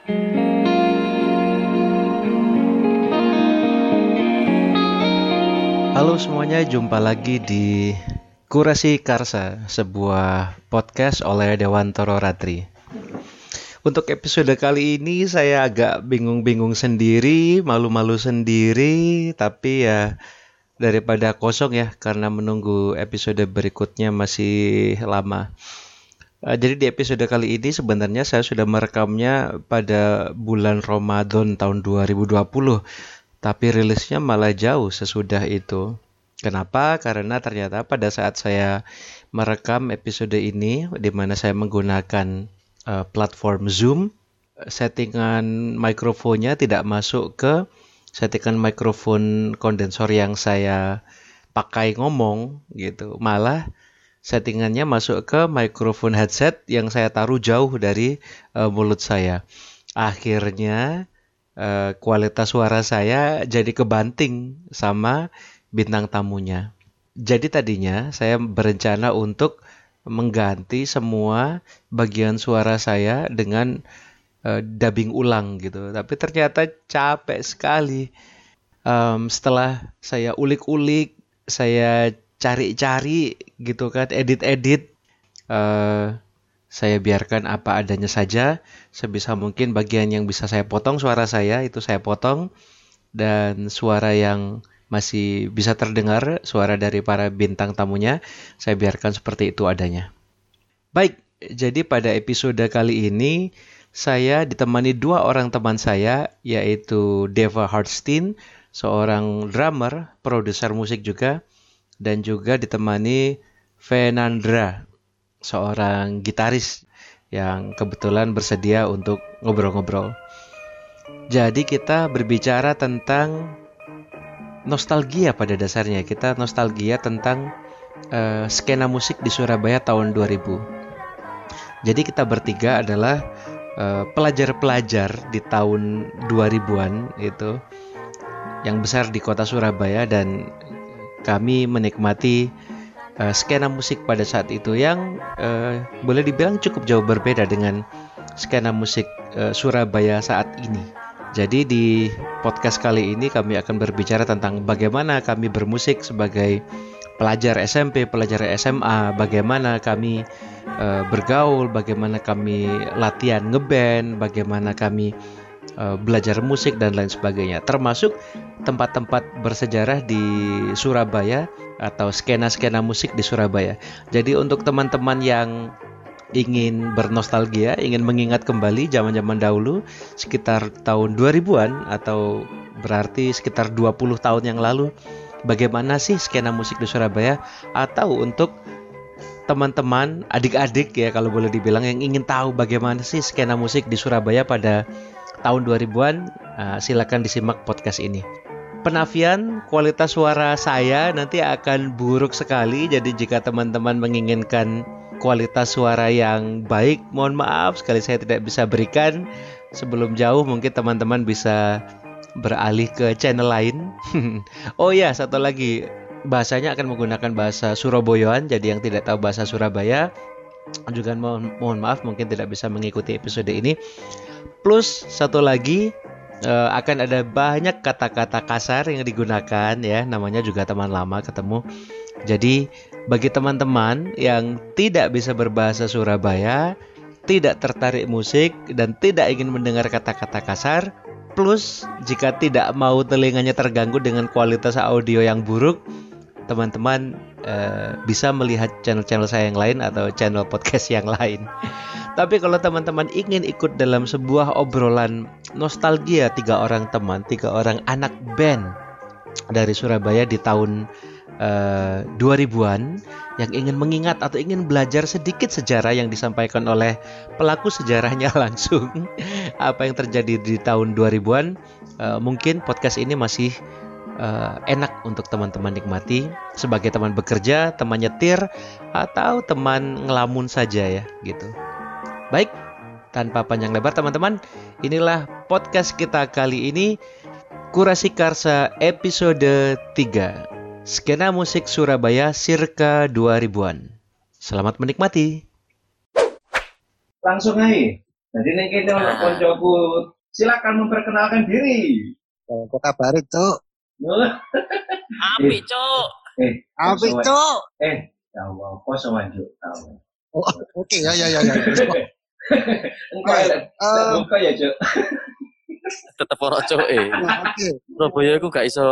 Halo semuanya, jumpa lagi di Kurasi Karsa, sebuah podcast oleh Dewantoro Ratri. Untuk episode kali ini saya agak bingung-bingung sendiri, malu-malu sendiri, tapi ya daripada kosong ya karena menunggu episode berikutnya masih lama. Uh, jadi di episode kali ini sebenarnya saya sudah merekamnya pada bulan Ramadan tahun 2020 tapi rilisnya malah jauh sesudah itu. Kenapa? Karena ternyata pada saat saya merekam episode ini, di mana saya menggunakan uh, platform Zoom, settingan mikrofonnya tidak masuk ke settingan mikrofon kondensor yang saya pakai ngomong gitu. Malah settingannya masuk ke mikrofon headset yang saya taruh jauh dari uh, mulut saya. Akhirnya uh, kualitas suara saya jadi kebanting sama bintang tamunya. Jadi tadinya saya berencana untuk mengganti semua bagian suara saya dengan uh, dubbing ulang gitu. Tapi ternyata capek sekali. Um, setelah saya ulik-ulik, saya cari-cari gitu kan, edit-edit. Uh, saya biarkan apa adanya saja sebisa mungkin bagian yang bisa saya potong suara saya itu saya potong dan suara yang masih bisa terdengar suara dari para bintang tamunya saya biarkan seperti itu adanya. Baik, jadi pada episode kali ini saya ditemani dua orang teman saya yaitu Deva Hartstein, seorang drummer, produser musik juga dan juga ditemani Venandra seorang gitaris yang kebetulan bersedia untuk ngobrol-ngobrol. Jadi kita berbicara tentang nostalgia pada dasarnya. Kita nostalgia tentang uh, skena musik di Surabaya tahun 2000. Jadi kita bertiga adalah pelajar pelajar-pelajar di tahun 2000-an itu yang besar di kota Surabaya dan kami menikmati uh, skena musik pada saat itu yang uh, boleh dibilang cukup jauh berbeda dengan skena musik uh, Surabaya saat ini. Jadi di podcast kali ini kami akan berbicara tentang bagaimana kami bermusik sebagai pelajar SMP, pelajar SMA, bagaimana kami uh, bergaul, bagaimana kami latihan ngeband, bagaimana kami belajar musik dan lain sebagainya. Termasuk tempat-tempat bersejarah di Surabaya atau skena-skena musik di Surabaya. Jadi untuk teman-teman yang ingin bernostalgia, ingin mengingat kembali zaman-zaman dahulu sekitar tahun 2000-an atau berarti sekitar 20 tahun yang lalu bagaimana sih skena musik di Surabaya atau untuk teman-teman, adik-adik ya kalau boleh dibilang yang ingin tahu bagaimana sih skena musik di Surabaya pada tahun 2000-an, uh, silakan disimak podcast ini penafian kualitas suara saya nanti akan buruk sekali. Jadi jika teman-teman menginginkan kualitas suara yang baik, mohon maaf sekali saya tidak bisa berikan. Sebelum jauh mungkin teman-teman bisa beralih ke channel lain. oh ya, satu lagi bahasanya akan menggunakan bahasa Surabayaan. Jadi yang tidak tahu bahasa Surabaya juga mohon, mohon maaf mungkin tidak bisa mengikuti episode ini. Plus satu lagi uh, akan ada banyak kata-kata kasar yang digunakan ya. Namanya juga teman lama ketemu. Jadi bagi teman-teman yang tidak bisa berbahasa Surabaya tidak tertarik musik dan tidak ingin mendengar kata-kata kasar plus jika tidak mau telinganya terganggu dengan kualitas audio yang buruk teman-teman uh, bisa melihat channel-channel saya yang lain atau channel podcast yang lain tapi kalau teman-teman ingin ikut dalam sebuah obrolan nostalgia tiga orang teman, tiga orang anak band dari Surabaya di tahun uh, eh, 2000-an yang ingin mengingat atau ingin belajar sedikit sejarah yang disampaikan oleh pelaku sejarahnya langsung apa yang terjadi di tahun 2000-an uh, eh, mungkin podcast ini masih uh, enak untuk teman-teman nikmati sebagai teman bekerja, teman nyetir atau teman ngelamun saja ya gitu. Baik, tanpa panjang lebar teman-teman, inilah podcast kita kali ini Kurasi Karsa episode 3 Skena musik Surabaya circa 2000-an Selamat menikmati Langsung aja Jadi nek kene ono koncoku, silakan memperkenalkan diri. Kok kabar cuk? Api, Cuk. Eh, Api kok cuk? Eh, ya Allah, kok sewanjuk tahu. Oh, oke ya ya ya ya. Engkau ya, Eh, engkau ya, Cuk. Tetep ora Cuk eh. ya, Oke. Surabaya iku gak iso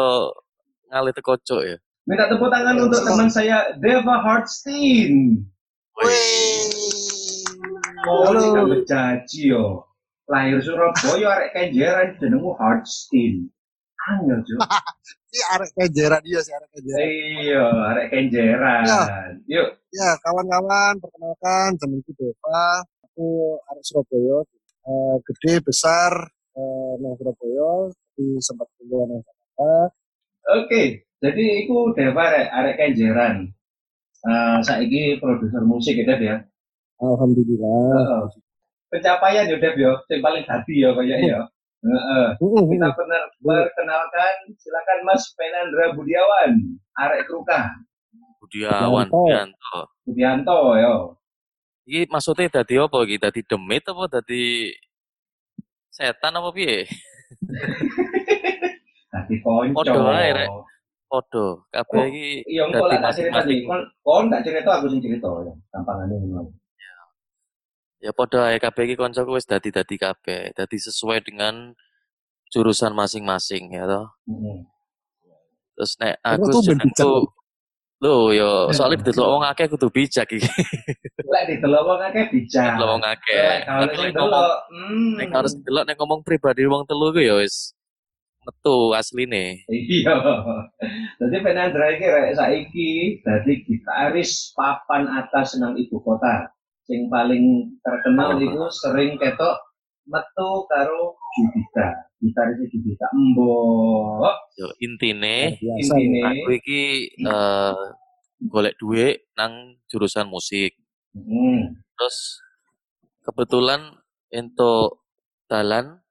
ngalih teko Cuk ya. Minta tepuk tangan untuk teman saya Deva Hartstein. Wih. Oh, kan Halo. bejaji yo. Lahir Surabaya arek kenjeran jenengmu Hartstein. Angel, Cuk. Si arek kejeran dia si arek kejeran. Iya, arek kenjeran. Yuk, Ya, kawan-kawan, perkenalkan temanku Deva. Aku arek Surabaya. Eh, gede besar eh, nang Surabaya di sempat kuliah nang Jakarta. oke. Jadi iku Deva arek arek kenjeran. Eh saiki produser musik ya, ya. Alhamdulillah. Heeh. Pencapaian ya, Dev ya. Yang paling dadi ya kayak ya. Heeh. Heeh, Kita benar perkenalkan silakan Mas Penandra Budiawan, arek Kruka, Budiawan. Yanto. Budianto yo. Iki maksudnya dadi apa iki? Dadi demit apa dadi setan apa piye? Dadi konco. Podo ae, Rek. Podo. Kabeh Oh, iki Iya, engko cerita masing-masing. Kon kon tak cerita aku sing cerita ya. Gampangane ngono. Ya podo ae kabeh iki kancaku wis dadi-dadi kabeh. Dadi sesuai dengan jurusan masing-masing ya toh. Heeh. Terus nek aku jenengku Lho, yo soalnya didelok wong akeh kudu bijak iki. Lek didelok wong akeh bijak. Didelok wong akeh. Lek kalau Tapi nek ngomong hmm. nek harus delok nek ngomong pribadi wong telu ku ya wis metu asline. Iya. Jadi Penandra iki rek saiki dadi gitaris papan atas nang ibu kota. Sing paling terkenal Oh. iku sering ketok metu karo Judika. Gitaris Judika Mbok. Yo intine. Intine aku iki eh golek duit nang jurusan musik. hmm. Terus kebetulan untuk dalan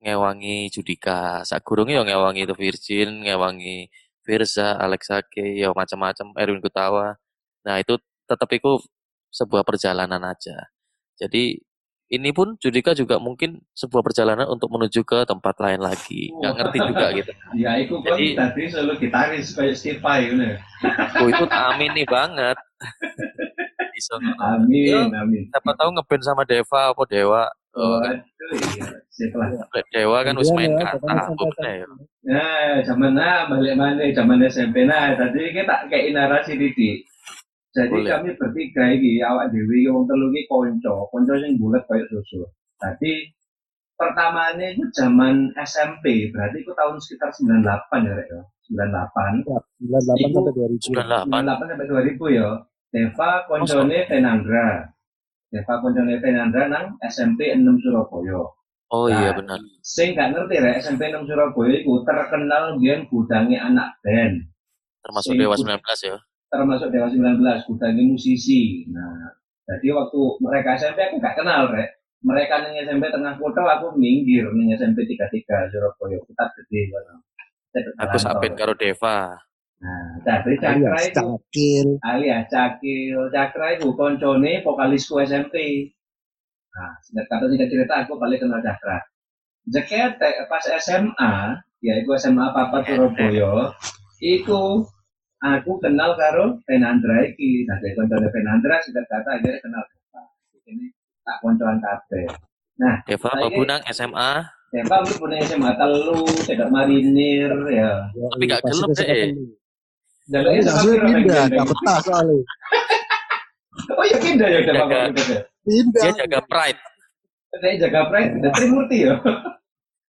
ngewangi Judika. Sakgurunge yo ngewangi The Virgin, ngewangi Firza, Alexa K, yo macam-macam Erwin Gutawa. Nah, itu tetap itu sebuah perjalanan aja. Jadi ini pun Judika juga mungkin sebuah perjalanan untuk menuju ke tempat lain lagi. Nggak ngerti juga gitu. Ya iku kon Jadi- dadi solo gitaris kayak Steve ngono. Oh, itu amin nih banget. Iso ngono. Amin, amin. Siapa tahu ngeband sama Deva apa Dewa. Oh, kan. Waduh, iya. Dewa kan wis main Kemudian ya, kata ya. Nah, zaman nah balik mana zaman SMP nah tadi kita kayak narasi Didi. Jadi Boleh. kami bertiga ini awak dewi wong telu iki konco, konco sing bulat kayak susu. Tadi pertamanya itu zaman SMP, berarti itu tahun sekitar 98 ya, Rek ya. 98. Ya, 98 Iku- sampai 2000. 98. 98 sampai 2000 ya. Deva koncone Tenandra. Deva koncone Tenandra nang SMP 6 Surabaya. Oh iya Nah, benar. Sing gak ngerti rek SMP 6 Surabaya iku terkenal biyen gudange anak band, Termasuk Sing Dewa pun- 19 ya. Termasuk Dewa 19, gudange musisi. Nah, jadi waktu mereka SMP aku gak kenal rek. Mereka neng SMP tengah kota, aku minggir neng SMP 33 Surabaya. Kita gede kan. Aku saben karo Deva. Nah, dari Cakra Alias itu Cakil. alias Cakil, Cakra itu koncone vokalisku SMP. Nah, singkat kata singkat cerita aku balik kenal Cakra. Jeket pas SMA, ya itu SMA Papa Surabaya, itu aku kenal karo Penandra iki. Nah, dari koncone Penandra singkat kata akhirnya kenal Deva. Ini tak koncoan kabeh. Nah, apa ini- nang SMA? Deva punya SMA telu, tidak marinir ya. Ya, Tapi gak ke sana deh. gak sama pindah, gak betah soalnya. Oh iya pindah ya Deva ya? Pindah. Dia jaga pride. Saya jaga pride, ada Trimurti ya.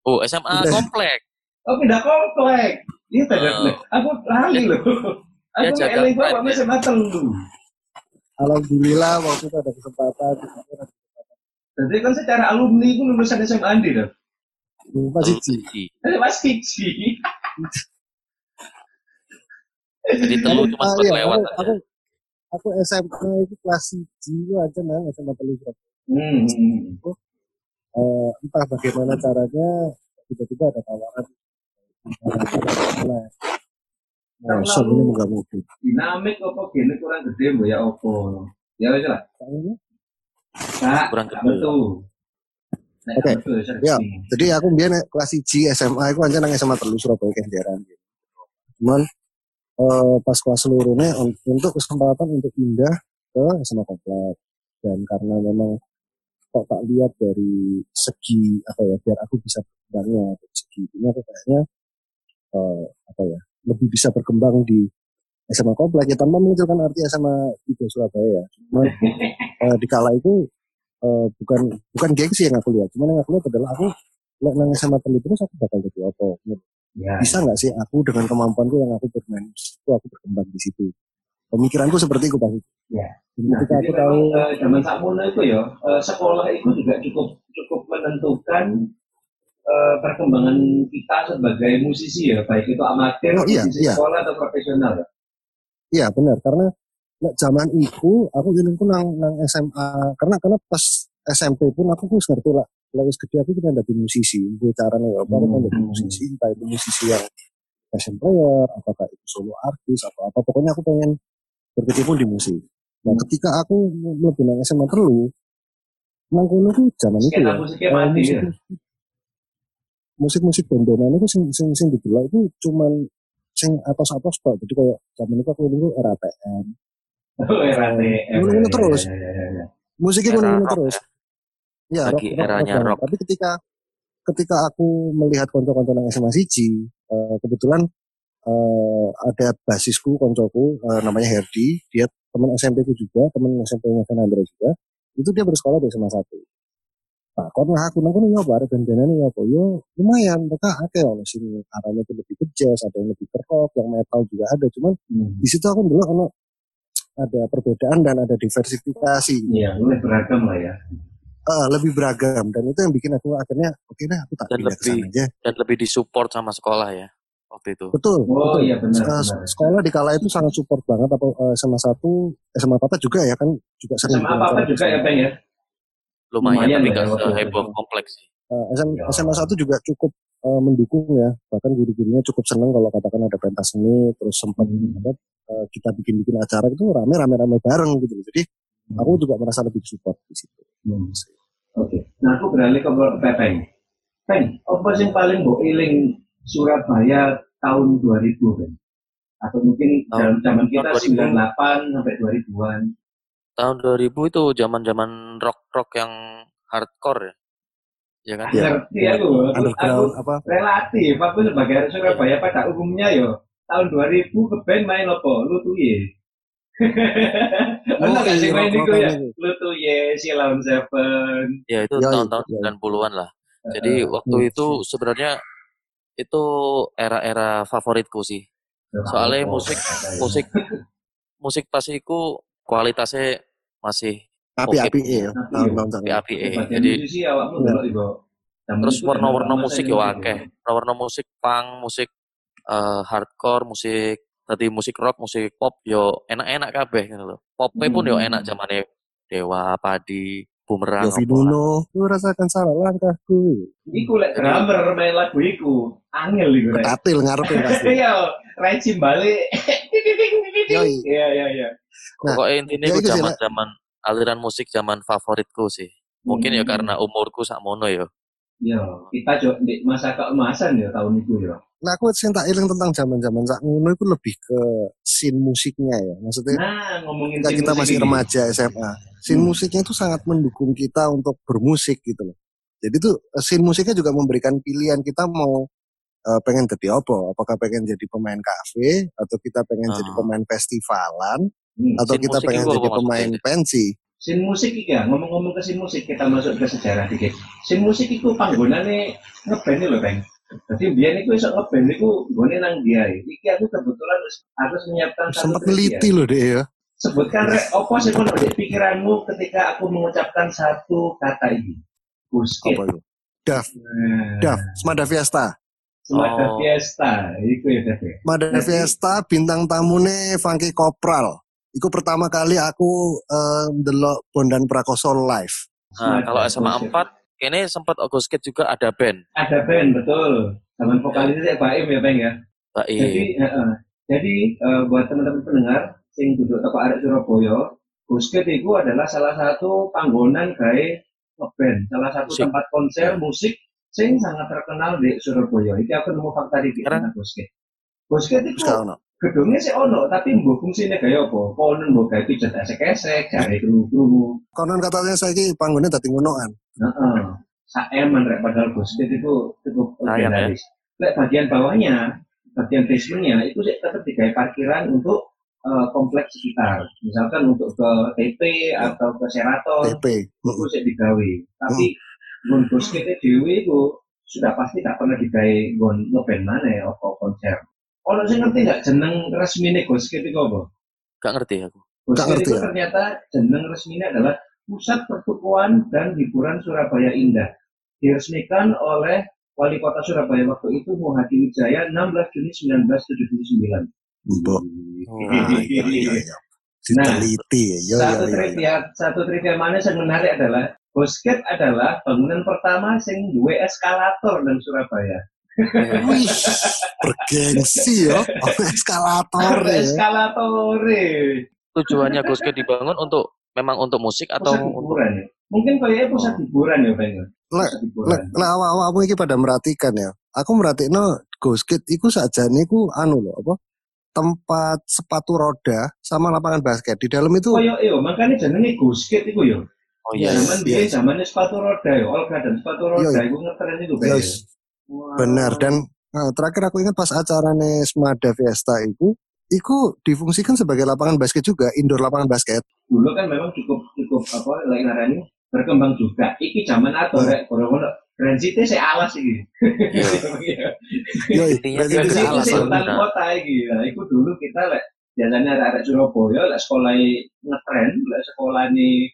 Oh, SMA Udah. komplek. Oh pindah komplek. Iya tadi Oh. aku lali loh. Dia Aku eling pride, bapak ya. SMA telu. Alhamdulillah waktu itu ada kesempatan. Jadi kan secara alumni itu lulusan SMA Andi dong. Lupa sih, Ci. Iji. Saya masih siji. Jadi telu cuma sempat iya, lewat aku, aja. aku, aku SMA itu kelas C itu aja nang SMA Telu. Hmm. Eh, entah bagaimana caranya tiba-tiba ada tawaran Nah, Terlalu- shop ini nggak mobil. Dinamik apa gini kurang gede mbak ya opo. Ya wes lah. Kak, Kurang gede. betul. Oke, sering. ya. Jadi aku biar kelas 1 SMA aku aja nang SMA terus Surabaya Kenjeran. Cuman eh, pas kelas seluruhnya un- untuk kesempatan untuk pindah ke SMA komplek dan karena memang kok tak lihat dari segi apa ya biar aku bisa berkembangnya dari segi ini aku kayaknya eh, apa ya lebih bisa berkembang di SMA komplek ya tanpa menunjukkan arti SMA 3 Surabaya ya. Cuman eh, di kala itu eh, bukan bukan gengsi yang aku lihat, cuman yang aku lihat adalah aku lek nang SMA terus aku bakal jadi apa? Ya. Bisa nggak sih aku dengan kemampuanku yang aku bermain itu aku berkembang di situ? Pemikiranku seperti itu pasti. Ya. Jadi Nah, ketika jadi aku tahu zaman sakmono itu ya, sekolah itu juga cukup cukup menentukan eh, perkembangan kita sebagai musisi ya, baik itu amatir, Oh, iya, musisi iya. sekolah atau profesional. ya. Iya benar karena nek zaman itu aku jadi pun nang, nang SMA karena karena pas SMP pun aku pun ngerti lah lagi gede aku kita jadi musisi gue caranya ya aku pengen jadi musisi entah itu musisi yang fashion player apakah itu solo artis atau apa pokoknya aku pengen berkecimpung di musik nah Hmm. ketika aku lebih nang SMA terlalu nang kono tuh zaman itu ya musiknya mati musik ya. Musik-musik band-bandan itu sing sing sing didelok itu cuman sing atos-atos tok jadi kayak zaman itu aku dulu RATM Oh, RATM. Ya, terus. ya, ya, ya, ya. musiknya ngono rock terus ya, Lagi eranya rock. tapi ketika ketika aku melihat konco-konco yang SMA siji eh, kebetulan eh, ada basisku koncoku eh, namanya Herdi dia teman SMP ku juga teman SMP-nya Fernandra juga itu dia bersekolah di SMA satu Nah, kon lah aku nang kono ya apa ada band-bandan ya apa yo lumayan mereka akeh ono sing arahnya itu lebih ke jazz ada yang lebih ke rock yang metal juga ada cuman Hmm. di situ aku dulu ono ada perbedaan dan ada diversifikasi Iya, mulai beragam lah ya. Eh, lebih beragam dan itu yang bikin aku akhirnya oke deh aku tak Dan lebih- aja Dan lebih disupport sama sekolah ya waktu itu. betul Oh betul. iya benar. Sek- benar. sekolah di kala itu sangat support banget apa eh, SMA satu SMA apa juga ya kan juga sering Sama apa juga ya, Bang ya? Lumayan, Lumayan tapi nggak ya kompleks sih. Eh, SM- Ya. SMA satu juga cukup eh, mendukung ya bahkan guru-gurunya cukup seneng kalau katakan ada pentas seni terus sempat Hmm. apa, eh, kita bikin-bikin acara itu rame rame rame bareng gitu jadi aku juga merasa lebih support di situ Hmm. Oke. Nah, aku beralih ke Pepeng. Peng, apa sih paling mbok iling Surabaya tahun 2000, Peng? Atau mungkin dalam zaman kita tahun 2000. 98 sampai 2000-an. Tahun 2000 itu zaman-zaman rock-rock yang hardcore ya. Ya kan? Iya. Ngerti aku. Aku, aku underground apa relatif. Aku sebagai anak Surabaya pada umumnya yo tahun 2000 ke band main apa? Lu tuh ye. Ono gak sih main itu ya? Lu tuh ye, Silon Seven. Ya itu tahun-tahun yoi. 90-an lah. Jadi Eh, waktu hmm. itu sebenarnya itu era-era favoritku sih. Soalnya musik ya. musik musik pas iku kualitasnya masih api api Oke. ya Api, tahun-tahun sana. api Sebagian Jadi terus warna-warna musik masa yo ini akeh. gitu. Warna musik punk, musik eh, hardcore, musik tadi musik rock, musik pop yo enak-enak kabeh gitu loh. Popnya pun yo Hmm. enak zamane Dewa, Padi, Bumerang Yofi. Nuno lu rasakan salah langkahku Iku lek drummer main lagu iku. Angel iku rek. tatil ngarepin pasti Iya, Rajin balik. Iya, iya, iya. Nah, ya itu itu sih, zaman-zaman aliran musik zaman favoritku sih. Mungkin ya Hmm. karena umurku sakmono ya. Iya, kita di masa keemasan ya tahun itu ya. Nah, aku sing tak eling tentang zaman-zaman sak ngono itu lebih ke scene musiknya ya. Maksudnya Nah, ngomongin kita musik masih ini. remaja SMA, scene Hmm. musiknya itu sangat mendukung kita untuk bermusik gitu loh. Jadi tuh scene musiknya juga memberikan pilihan kita mau eh, pengen jadi apa? Apakah pengen jadi pemain kafe atau kita pengen jadi Ah. pemain festivalan Hmm. atau Scene kita pengen itu jadi pemain sih? pensi? Scene musik iki ya, ngomong-ngomong ke scene musik, kita masuk ke sejarah dikit. Scene musik itu panggonane ngeband lho, Bang. Jadi biyen iku iso ngeband iku nggone nang dia. Iki aku kebetulan harus menyiapkan satu Sempat neliti loh deh ya. Sebutkan rek opo sih pikiranmu ketika aku mengucapkan satu kata ini. Buskit. Apa itu? Daf, Nah, Daf, Smada Fiesta. Semada Oh. Fiesta, itu ya Daf. ya. Smada Jadi- Fiesta bintang tamune Funky Kopral. Iku pertama kali aku eh, ndelok Bondan Prakoso live. Nah, Semada kalau SMA Buskit. 4 ini sempat Ogoskit juga ada band. Ada band betul. Zaman vokalisnya Baim ya, Bang ya. Mbak I. Jadi, heeh. jadi eh, buat teman-teman pendengar sing duduk toko arek Surabaya, Busket itu adalah salah satu panggonan gawe ngeband, salah satu Musik. tempat konser musik sing sangat terkenal di Surabaya. Iki aku nemu fakta di. Busket Terus itu. Gedungnya sih ono, tapi mbok fungsinya kayak apa? Konon mbok gawe pijet esek-esek, jare krungu-krungu. Konon katanya saya ini panggonnya tadi ngonoan. Heeh. Saeman rek padahal Busket itu cukup ya. legendaris. Lek bagian bawahnya, bagian basementnya itu sih tetap digawe parkiran untuk eh, kompleks sekitar. Misalkan untuk ke TP atau ke Sheraton, TP. itu sih digawe. Tapi gon Busket dhewe itu sudah pasti tak pernah digawe gon ngeband mana ya apa konser. Ono sing ngerti nggak jeneng resmine Busket itu apa? Gak ngerti aku. Nggak Busket ngerti itu ya? ternyata jeneng resminya adalah Pusat Pertukuan dan Hiburan Surabaya Indah. Diresmikan oleh Wali Kota Surabaya waktu itu Muhadi Wijaya 16 Juni 1979. Mbok. Oh. Ah, iya, iya, iya. Diteliti ya. Satu trivia, satu trivia mana yang menarik adalah Bosket adalah bangunan pertama yang duwe eskalator dan Surabaya. Wih, bergengsi ya. Oh, eskalator ya. eskalator. Tujuannya Ghost dibangun untuk memang untuk musik atau Pusat untuk hiburan ya. Mungkin kayaknya pusat hiburan ya, Bang. Nah awak awakmu iki pada merhatikan ya. Aku merhatikno Kid iku sajane iku anu loh apa? Tempat sepatu roda sama lapangan basket. Di dalam itu Koyo yo, makanya jenenge Gosket iku yo. Oh iya. Zaman Yes, dia yes. zamannya sepatu roda ya, Olga dan sepatu roda Iya, itu ngetren itu Bang. Yes. benar dan nah, terakhir aku ingat pas acarane Smada Fiesta itu Iku difungsikan sebagai lapangan basket juga, indoor lapangan basket. dulu kan memang cukup cukup apa lain ini berkembang juga. Iki zaman atau Hmm. rek kono-kono Transitnya saya alas iki. Yo, alasan. saya hutan Nah. kota iki. Nah, itu dulu kita lek biasanya ada arek Surabaya lek sekolah ngetren, lek sekolah ini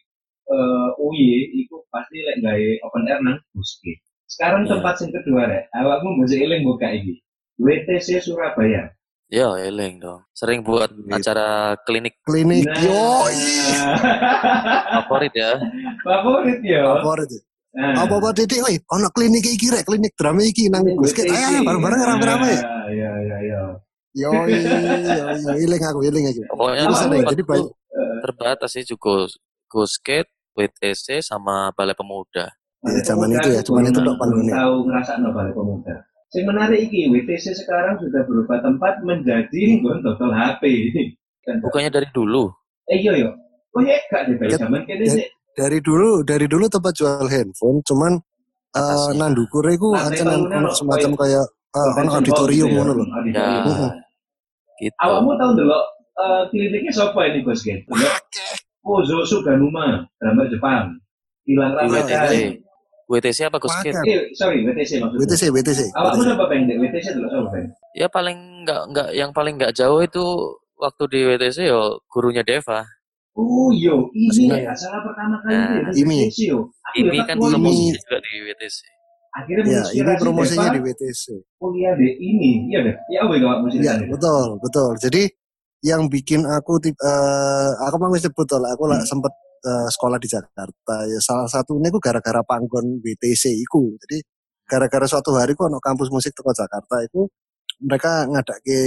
eh UY itu pasti lek gawe open air nang Buski. Sekarang Iya. tempat yang kedua rek, awakmu mesti eling buka iki. WTC Surabaya. Ya, eling dong. Sering buat Gitu. acara klinik Klinik, Nah. yo, favorit ya. favorit ya. favorit. Nah. Apa apa titik, woi, ono klinik iki rek, klinik drama iki nang basket. Ayo, bareng-bareng rame-rame. Ya, ya, ya. Yo, yo, yo, iling aku, iling aku. Pokoknya tempat jadi banyak. terbatas sih juga Go Skate, WTC sama Balai Pemuda. Ya, zaman itu ya, cuman itu tok panggungnya. Tahu ngerasa no balik pemuda. Yang menarik iki, WTC sekarang sudah berubah tempat menjadi gon total HP. Kan, Bukannya dari dulu. Eh iya yo. Oh iya gak deh. Ket- zaman kene ket- sih. Dari dulu, dari dulu tempat jual handphone, cuman Atasnya. nandukur iku Lantai aja ono kok semacam kayak convention auditorium gitu ngono ya, lho. auditorium. Ya. Nah, Gitu. Awakmu tahu dulu eh, kliniknya siapa ini Bos Gen? Kozo Suganuma, drummer Jepang. Hilang Iya, WTC. Apa. Eh, sorry, WTC maksudnya. WTC, WTC. Awakmu WTC. siapa Bang? Dek? WTC dulu siapa Bang? Ya paling nggak nggak yang paling nggak jauh itu waktu di WTC yo gurunya Deva. Oh yo, ini nggak salah pertama kali Nah, ya, ini. Ini kan promosinya juga di WTC. akhirnya Ya, ini promosinya Deva di WTC. kuliah di ini. Iya deh. Ya mesti Ya, betul, betul. Jadi yang bikin aku eh, aku mau sebut lah, aku lah sempet eh, sekolah di Jakarta. Ya salah satunya itu gara-gara panggon WTC iku. Jadi gara-gara suatu hari kok ono kampus musik teko Jakarta itu mereka ngadake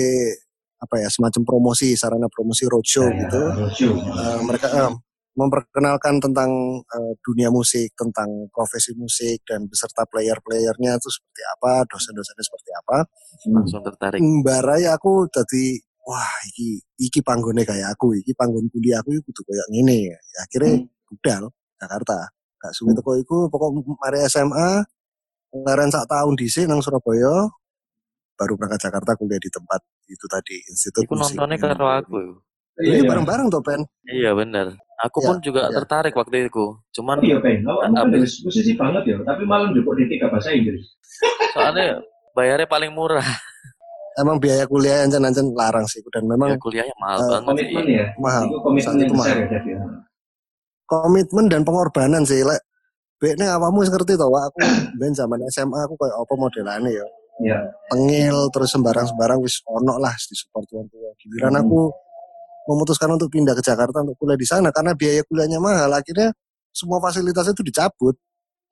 apa ya semacam promosi sarana promosi roadshow gitu. Roadshow. Eh, mereka eh, memperkenalkan tentang eh, dunia musik, tentang profesi musik dan beserta player-playernya itu seperti apa, dosen-dosennya seperti apa Langsung tertarik. mbarai aku dadi wah iki iki panggone kayak aku iki panggon kuliah aku iki kudu koyo ngene ya akhirnya budal Jakarta gak suwe teko iku pokok mari SMA leren sak tahun dhisik nang Surabaya baru berangkat Jakarta kuliah di tempat itu tadi Institut Iku Musik. nontonnya karo aku. Iya Iya, bareng-bareng tuh Pen. Iya bener. Aku Ya, pun juga ya. tertarik waktu itu. Cuman Oh iya, Bang. Awakmu kan Abis- dari musisi banget ya, tapi malam juga di tiga bahasa Inggris. soalnya bayarnya paling murah. Emang biaya kuliah ancen-ancen larang sih dan memang Ya, kuliahnya mahal eh, banget. Komitmen ya. mahal. Itu komitmen itu mahal. ya, jadi. ya. komitmen dan pengorbanan sih lek Bekne awamu wis ngerti Wak, aku ben zaman SMA aku kayak apa modelane ya. Iya. tengil terus sembarang-sembarang wis ono lah di support tuan tua. Giliran Hmm. aku memutuskan untuk pindah ke Jakarta untuk kuliah di sana karena biaya kuliahnya mahal. Akhirnya semua fasilitasnya itu dicabut.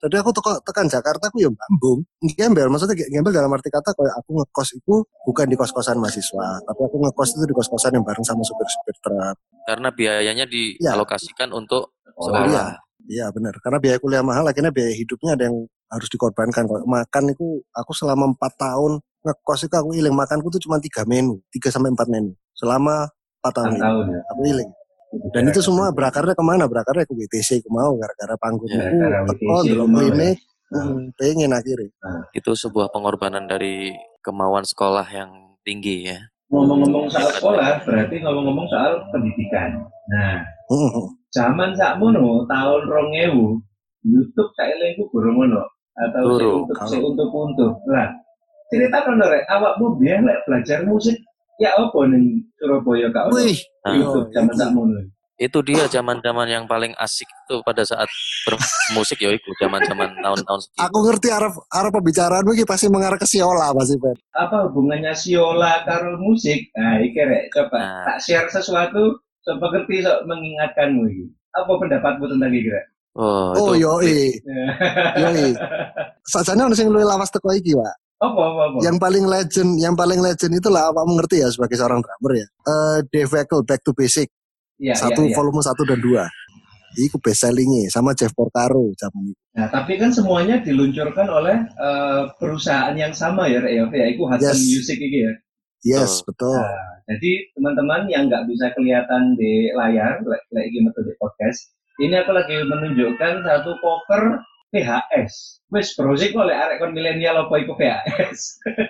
Jadi aku teko tekan Jakarta aku ya bambung. Gembel maksudnya gembel dalam arti kata kayak aku ngekos itu bukan di kos-kosan mahasiswa, tapi aku ngekos itu di kos-kosan yang bareng sama supir-supir truk. Karena biayanya dialokasikan untuk Oh, sekolah. Iya benar, karena biaya kuliah mahal, akhirnya biaya hidupnya ada yang harus dikorbankan. Kalau makan itu aku selama empat tahun ngekos itu aku iling makanku tuh cuma tiga menu, tiga sampai empat menu selama empat tahun Enam ini. tahun ya. Aku iling. Dan itu semua berakarnya ke mana? Berakarnya ke WTC, aku mau gara-gara panggung Ya, aku gara-gara teko WTC delok ku mau, klinik, ya. hmm, pengen akhirnya. Itu sebuah pengorbanan dari kemauan sekolah yang tinggi ya. Ngomong-ngomong soal sekolah, berarti ngomong-ngomong soal pendidikan. Nah, Hmm, zaman sakmono tahun 2000 YouTube saya lengku burung atau untuk untuk untuk lah cerita kan rek awakmu biyen lek belajar musik ya apa ning Surabaya kak Wih, Nah, YouTube Yo, zaman sakmono itu dia zaman-zaman yang paling asik itu pada saat bermusik ya itu zaman-zaman tahun-tahun segitu. aku ngerti arah arah pembicaraanmu ini pasti mengarah ke Siola pasti Ben. apa hubungannya siola karo musik nah iki rek coba Nah. tak share sesuatu coba ngerti sok mengingatkanmu iki apa pendapatmu tentang iki rek Oh, Oh itu yoi, yoi. Sajane ono sing luwih lawas teko iki, Pak. Apa apa apa Yang paling legend, yang paling legend itulah apa mengerti ya sebagai seorang drummer ya. Eh The Vehicle Back to Basic Iya, satu iya, iya. volume satu dan dua. Iku best sellingnya sama Jeff Porcaro zaman itu. Nah, tapi kan semuanya diluncurkan oleh eh, perusahaan yang sama ya, Rek, ya, yaitu Hudson Yes. Music ini ya. Yes, betul. Nah, jadi teman-teman yang nggak bisa kelihatan di layar, metu di podcast, ini aku lagi menunjukkan satu cover PHS. Wes browsing oleh arek kon milenial apa iku PHS.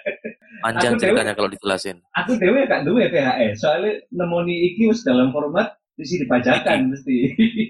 panjang ceritanya kalau dijelasin. aku dewe gak duwe PHS, soalnya nemoni iki wis dalam format visi dibajakan mesti.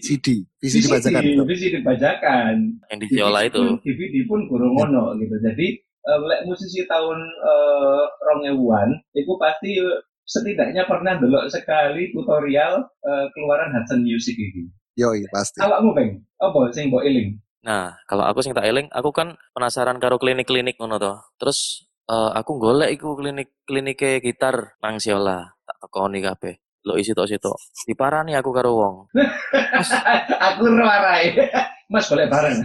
CD, visi dibacakan. betul. visi dibajakan. Yang di Viola itu. DVD pun kurang ono gitu. Jadi eh, lek musisi tahun eh, rong ewuan, itu pasti setidaknya pernah delok sekali tutorial eh, keluaran Hudson Music ini. Yoi, pasti. Awakmu peng, apa sing mbok eling? Nah, kalau aku sing tak eling, aku kan penasaran karo klinik-klinik ngono to. Terus eh, aku golek iku klinik-klinike gitar nang Siola. Tak tekoni kabeh. Lo isi tok sitok. Diparani aku karo wong. aku rarai. Mas boleh bareng.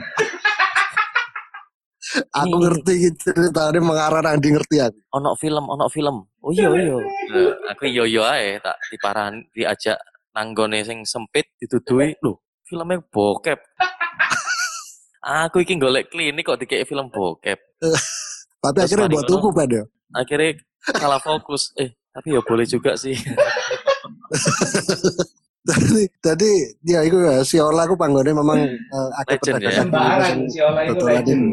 Aku ngerti gitu ceritanya mengarah nang di ngerti aku. Ono film, ono film. Oh iya iya. Nah, aku iya iya ae tak diparani diajak nanggone sing sempit ditudui. Lho, filmnya bokep. Aku iki golek klinik kok dikek film bokep. Tapi Terus akhirnya buat tuku pada. Akhirnya salah fokus. Eh, tapi ya boleh juga sih. Jadi, jadi ya itu ya Siola aku panggonnya memang eh, akeh Legend ya. si Ola itu legend.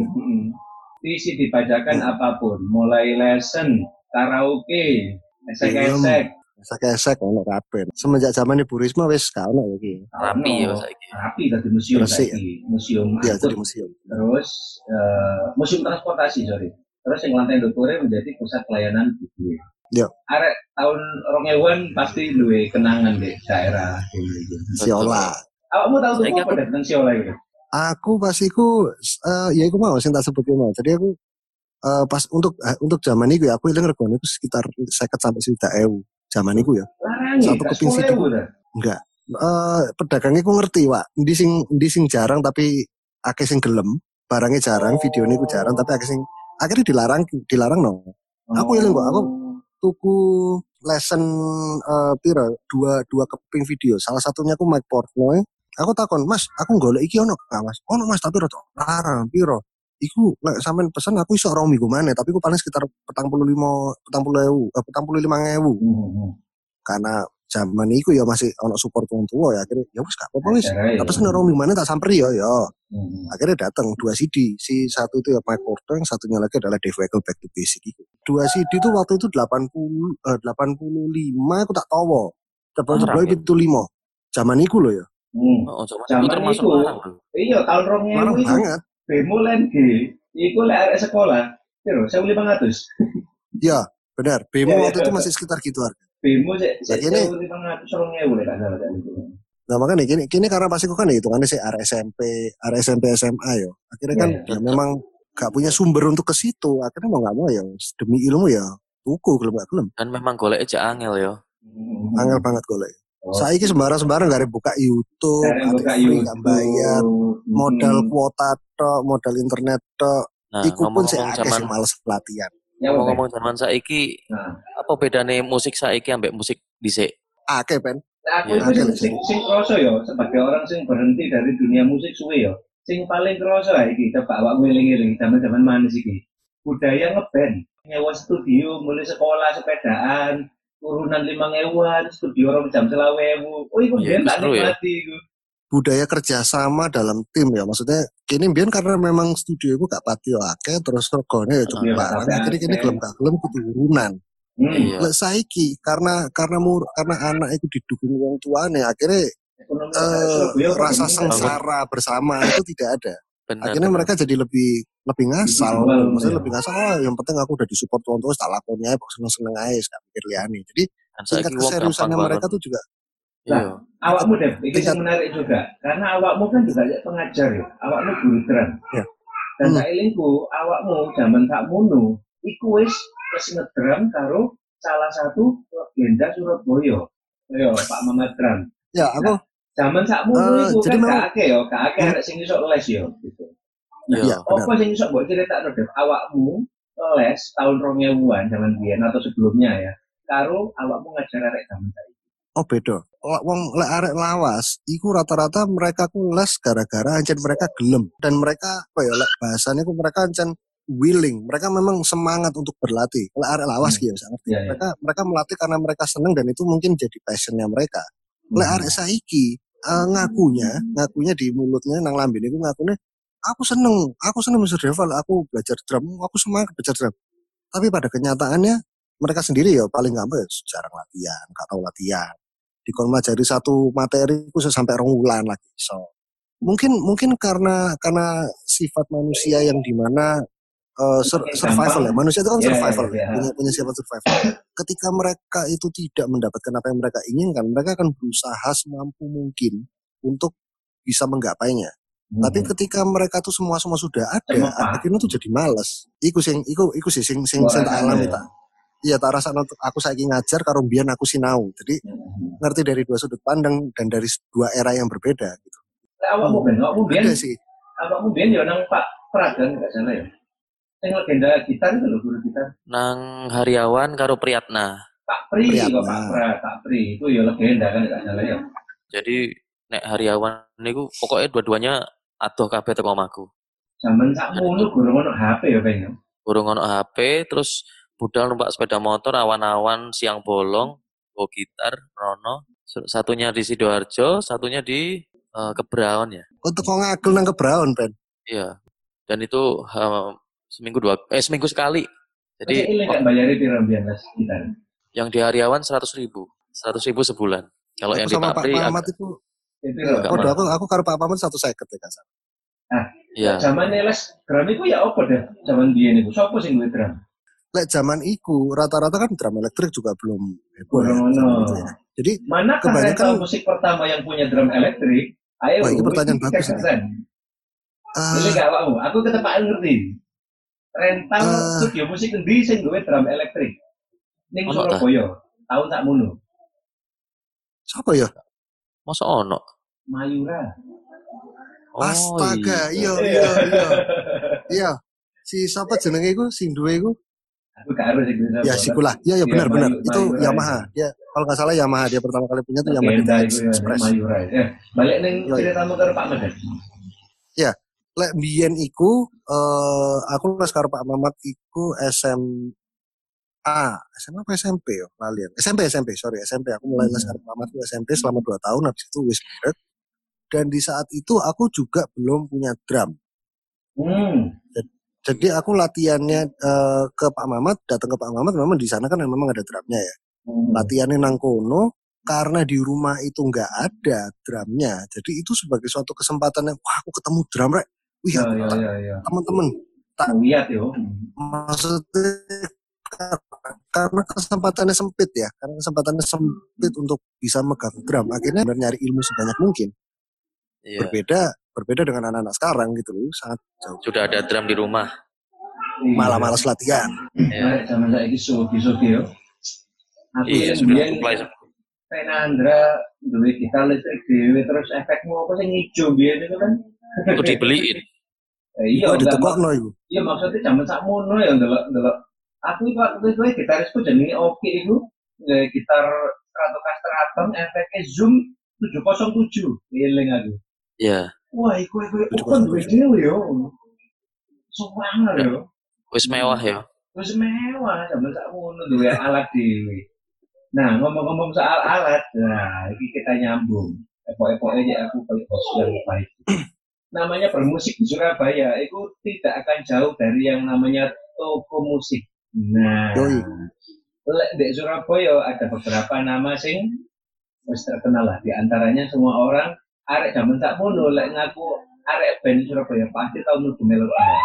Visi dibajakan apa pun, mulai lesson, karaoke, esek-esek, Esek-esek ono kabeh. Semenjak zaman Ibu Risma wis gak ono ya iki. Rapi ya saiki. rapi tadi museum Resik, saiki. museum Iya, jadi museum. terus eh, museum transportasi sorry terus yang lantai dua menjadi pusat pelayanan publik Iya. arek tahun rong ewan pasti duwe kenangan deh daerah ini Siola. awakmu tahu tuh apa aku- tentang Siola itu Aku pas iku eh ya iku mau sing tak sebut mau. Jadi aku eh, pas untuk eh, untuk zaman iku ya aku eling regane itu sekitar 50 sampai 100.000 zaman iku ya. larangi Satu gak keping situ. Enggak. Eh pedagangnya aku ngerti, Pak. Di sing di sing jarang tapi akeh sing gelem. Barangnya jarang, videonya ku jarang tapi akeh sing akhirnya dilarang dilarang no. Aku eling kok, aku tuku lesson eh piro dua dua keping video. Salah satunya aku Mike Portnoy. Aku takon, "Mas, aku golek iki ono gak, Mas?" Ono, Mas, tapi rada larang, piro? Iku lek sampean pesen aku iso ora minggu maneh, tapi aku paling sekitar 45 40.000, eh 45.000 Hmm, karena zaman itu ya masih ono support wong tua ya akhirnya ya wis gak apa-apa wis. Tapi seneng romi mana tak samperi ya ya. Hmm. akhirnya datang dua CD si satu itu ya Mike Porter yang satunya lagi adalah Dave Weckl Back to Basic itu dua CD itu waktu itu 80 eh, 85 aku tak tahu tebal tebal Larang, ya? itu lima. Zaman itu loh ya. Hmm. Oh, zaman Zaman itu termasuk itu. iya tahun rong ewu banget demo len G iku lek arek sekolah Piro, 1500. ya benar bemo ya, waktu itu masih sekitar gitu harga Bemo sik Lah, sik kene- 1500 rong ewu lek gak salah itu. nah makanya kini, kini karena pasti kan ya hitungannya sih area SMP area SMP SMA ya akhirnya kan Ya, ya, memang gak punya sumber untuk ke situ akhirnya mau nggak mau ya demi ilmu ya tuku gelem gak gelem Dan memang golek aja angel ya. Hmm. angel banget golek Oh, Saiki sembarang-sembarang gak ada buka YouTube, ada buka YouTube. gak bayar, modal Hmm. kuota tok, modal internet tok. Nah, Iku pun sih akeh zaman sing males pelatihan. Ya, ngomong-ngomong zaman saiki Nah, apa bedane musik saiki ambek musik dhisik? Akeh pen. Nah, aku Iya, itu sing, di sing, kroso ya, sebagai orang sing berhenti dari dunia musik suwe ya. Sing paling kroso ya iki, coba awak ngeling-eling zaman-zaman mana sih iki. Budaya ngeband, nyewa studio, mulai sekolah sepedaan, turunan lima ewan, studio orang jam selawe ewu. Oh, itu Iya, biar tak ya. nikmati itu. Budaya kerjasama dalam tim ya. Maksudnya kini biar karena memang studio itu gak pati akeh terus regane ya cukup Iya, barang. Akhirnya kini gelem gak gelem kudu urunan. Hmm. Iya. Lek saiki karena karena mur, karena anak itu didukung wong tuane akhirnya Ekonomi eh, rasa sengsara bersama itu tidak ada. Benar. Akhirnya benar. mereka jadi lebih lebih ngasal. Maksudnya ya. lebih ngasal. Oh, yang penting aku udah disupport tuan tuan tak lakonnya, pokok seneng seneng aja, gak mikir liane. Jadi tingkat keseriusannya mereka banget. tuh juga Iya. Awakmu deh, ini Tingkat- yang menarik juga. Karena awakmu kan juga ya pengajar ya. Awakmu guru drum. Ya. Dan Hmm. tak ilingku, awakmu zaman tak munu, iku wis wis karo salah satu legenda Surabaya. Yo, Pak Mamat Drum. ya aku Zaman sak munu Eh, iku jadi kan memang- gak akeh yo, gak akeh Hmm. sing iso les yo gitu. Ya Iya. benar. Apa sing iso mbok critakno Dev? Awakmu les tahun 2000-an zaman biyen atau sebelumnya ya. Karo awakmu ngajar arek zaman saiki. Oh beda. La- Wong lek arek lawas, iku rata-rata mereka ku les gara-gara ancen mereka gelem dan mereka apa ya lek bahasanya ku mereka ancen willing. Mereka memang semangat untuk berlatih. Lek arek lawas Hmm. gitu bisa ngerti. Iya, iya. Mereka mereka melatih karena mereka seneng dan itu mungkin jadi passionnya mereka. Hmm. Lek arek saiki eh, ngakunya, ngakunya di mulutnya nang lambene iku ngakune aku seneng, aku seneng Mr. Deval, aku belajar drum, aku semangat belajar drum. Tapi pada kenyataannya mereka sendiri ya paling gampang ya jarang latihan, gak tahu latihan. Jadi satu materi ku sampai rong wulan lagi. So mungkin mungkin karena karena sifat manusia yang di mana eh, sur- survival ya manusia itu kan Iya, survival iya, iya. punya punya sifat survival ketika mereka itu tidak mendapatkan apa yang mereka inginkan mereka akan berusaha semampu mungkin untuk bisa menggapainya Hmm. tapi ketika mereka tuh semua semua sudah ada akhirnya tuh jadi males iku sing iku iku sih sing sing sing tak alami ya. tak iya tak rasa aku saiki ngajar karo mbiyen aku sinau jadi Hmm. ngerti dari dua sudut pandang dan dari dua era yang berbeda gitu awakmu ben, awakmu ben, ada sih awakmu ben yo nang Pak Pragan enggak salah ya. Sing legenda gitar itu lho guru gitar. Nang Hariawan karo Priyatna. Pak Pri Priyatna. Pak Pra, Pak Pri itu yo legenda kan enggak salah ya. Jadi nek Hariawan niku pokoknya dua-duanya adoh kabeh teko omahku. Zaman sakmono gurung ono HP ya ben. Burung ono HP terus budal numpak sepeda motor awan-awan siang bolong bawa gitar rono. Satunya di Sidoarjo satunya di eh, Kebraon ya. Untuk kok ngagel nang kebraon pen iya. Dan itu eh, seminggu dua eh seminggu sekali. Jadi ini kan bayari piro mbiyen les gitar. yang di Hariawan seratus ribu. Seratus ribu sebulan. Kalau yang di sama Pak Pamat agak- itu Ya? Enggak, oh aku aku karo Pak satu seket ya kasar iya Zaman les drum iku ya apa deh? Zaman biyen iku sapa sing duwe drum? lek zaman iku rata-rata kan drum elektrik juga belum heboh ya, Belum zaman ono. itu ya. jadi Manakah Kebanyakan- musik pertama yang punya drum elektrik? Ayo, Wah, ini pertanyaan bagus ini. keren. ah, Ini gak awakmu, aku ketepaan ngerti. Rental Eh. studio musik endi sing duwe drum elektrik? Ning? Surabaya, tahun sakmono. siapa ya masa ono Mayura. oh, astaga iya. iya iya iya iya si siapa jenenge iku sing duwe iku Aku gak harus sing duwe ya sapa. si kula ya ya Iya, benar benar itu Mayura Yamaha dia kalau nggak salah Yamaha dia pertama kali punya tuh Yamaha DTX itu ya, Express Mayura. Eh, balik ning iya. ceritamu karo Pak Medan. lek biyen iku eh aku les karo Pak Mamat iku SMA SMA apa SMP yo lalian SMP SMP sorry SMP aku mulai les Hmm. Mamat itu SMP selama 2 tahun habis itu wis married dan di saat itu aku juga belum punya drum Hmm. jadi aku latihannya eh, ke Pak Mamat datang ke Pak Mamat memang di sana kan memang ada drumnya ya Hmm. latihannya nang kono karena di rumah itu nggak ada drumnya jadi itu sebagai suatu kesempatan yang wah aku ketemu drum rek wih Ya, ya, tak- ya, ya. teman-teman Lihat yo. maksudnya karena kesempatannya sempit ya karena kesempatannya sempit untuk bisa megang drum akhirnya benar nyari ilmu sebanyak mungkin Iya. berbeda berbeda dengan anak-anak sekarang gitu loh sangat jauh sudah ada drum di rumah malah malas latihan. Aku iya biyen supply Penandra duwe gitar listrik dhewe terus efekmu apa sih ngijo biyen itu kan. Itu dibeliin. Eh, iya, Oh, enggak, ditukokno iku. iya maksudnya zaman sakmono ya ndelok ndelok. Aku itu waktu itu gitarisku jenenge Oki itu nggak gitar Stratocaster Atom efeknya Zoom 707 eling aku. Ya, Wah, iku iku kan duwe dhewe yo. Sopangan yo. wis mewah ya. Wis mewah zaman sakmono duwe alat dhewe. Nah, ngomong-ngomong soal alat, nah ini kita nyambung. Epok-epok aja aku kayak bos yang baik. namanya bermusik di Surabaya itu tidak akan jauh dari yang namanya toko musik. Nah, lek di Surabaya ada beberapa nama sing wis terkenal lah. Di antaranya semua orang arek zaman tak mono lek ngaku arek band Surabaya pasti tahu nuju melodia.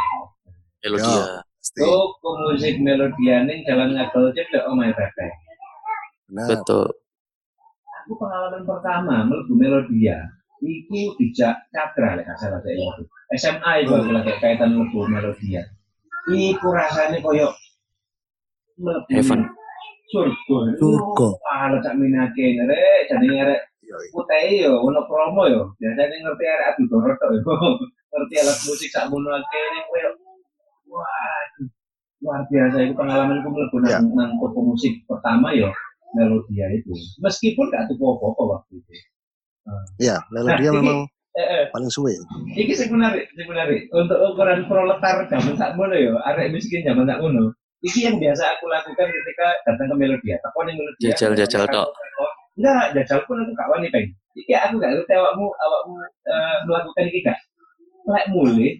Melodia. Pasti. Toko musik melodia ning jalan ngagel cedek omah Pepe. Benar. Betul. Aku pengalaman pertama mlebu melodia iku dijak cakra lek gak salah saya waktu. SMA itu aku lagi kaitan mlebu melodia. Iku rasanya koyo mlebu Heaven. surga. Surga. Ah, cak minake rek, jenenge rek Yoi. putih yo, ono promo yo. Biasanya ngerti arek adu dorot tok yo. ngerti alat musik sak mono akeh koyo wah luar biasa itu pengalamanku mlebu Ya. nang, nang toko musik pertama yo melodia itu. Meskipun gak tuku apa-apa waktu itu. Iya, melodia Nah, memang Eh, eh, paling suwe. iki sing menarik, sing menarik. Untuk ukuran proletar zaman sak mono yo, arek miskin zaman sak mono. Iki yang biasa aku lakukan ketika datang ke Melodia. Takon ning Melodia. Jajal-jajal tok. Enggak, jajal pun aku gak wani peng. Iki aku gak ngerti awakmu awakmu eh, melakukan iki gak. Lek mulai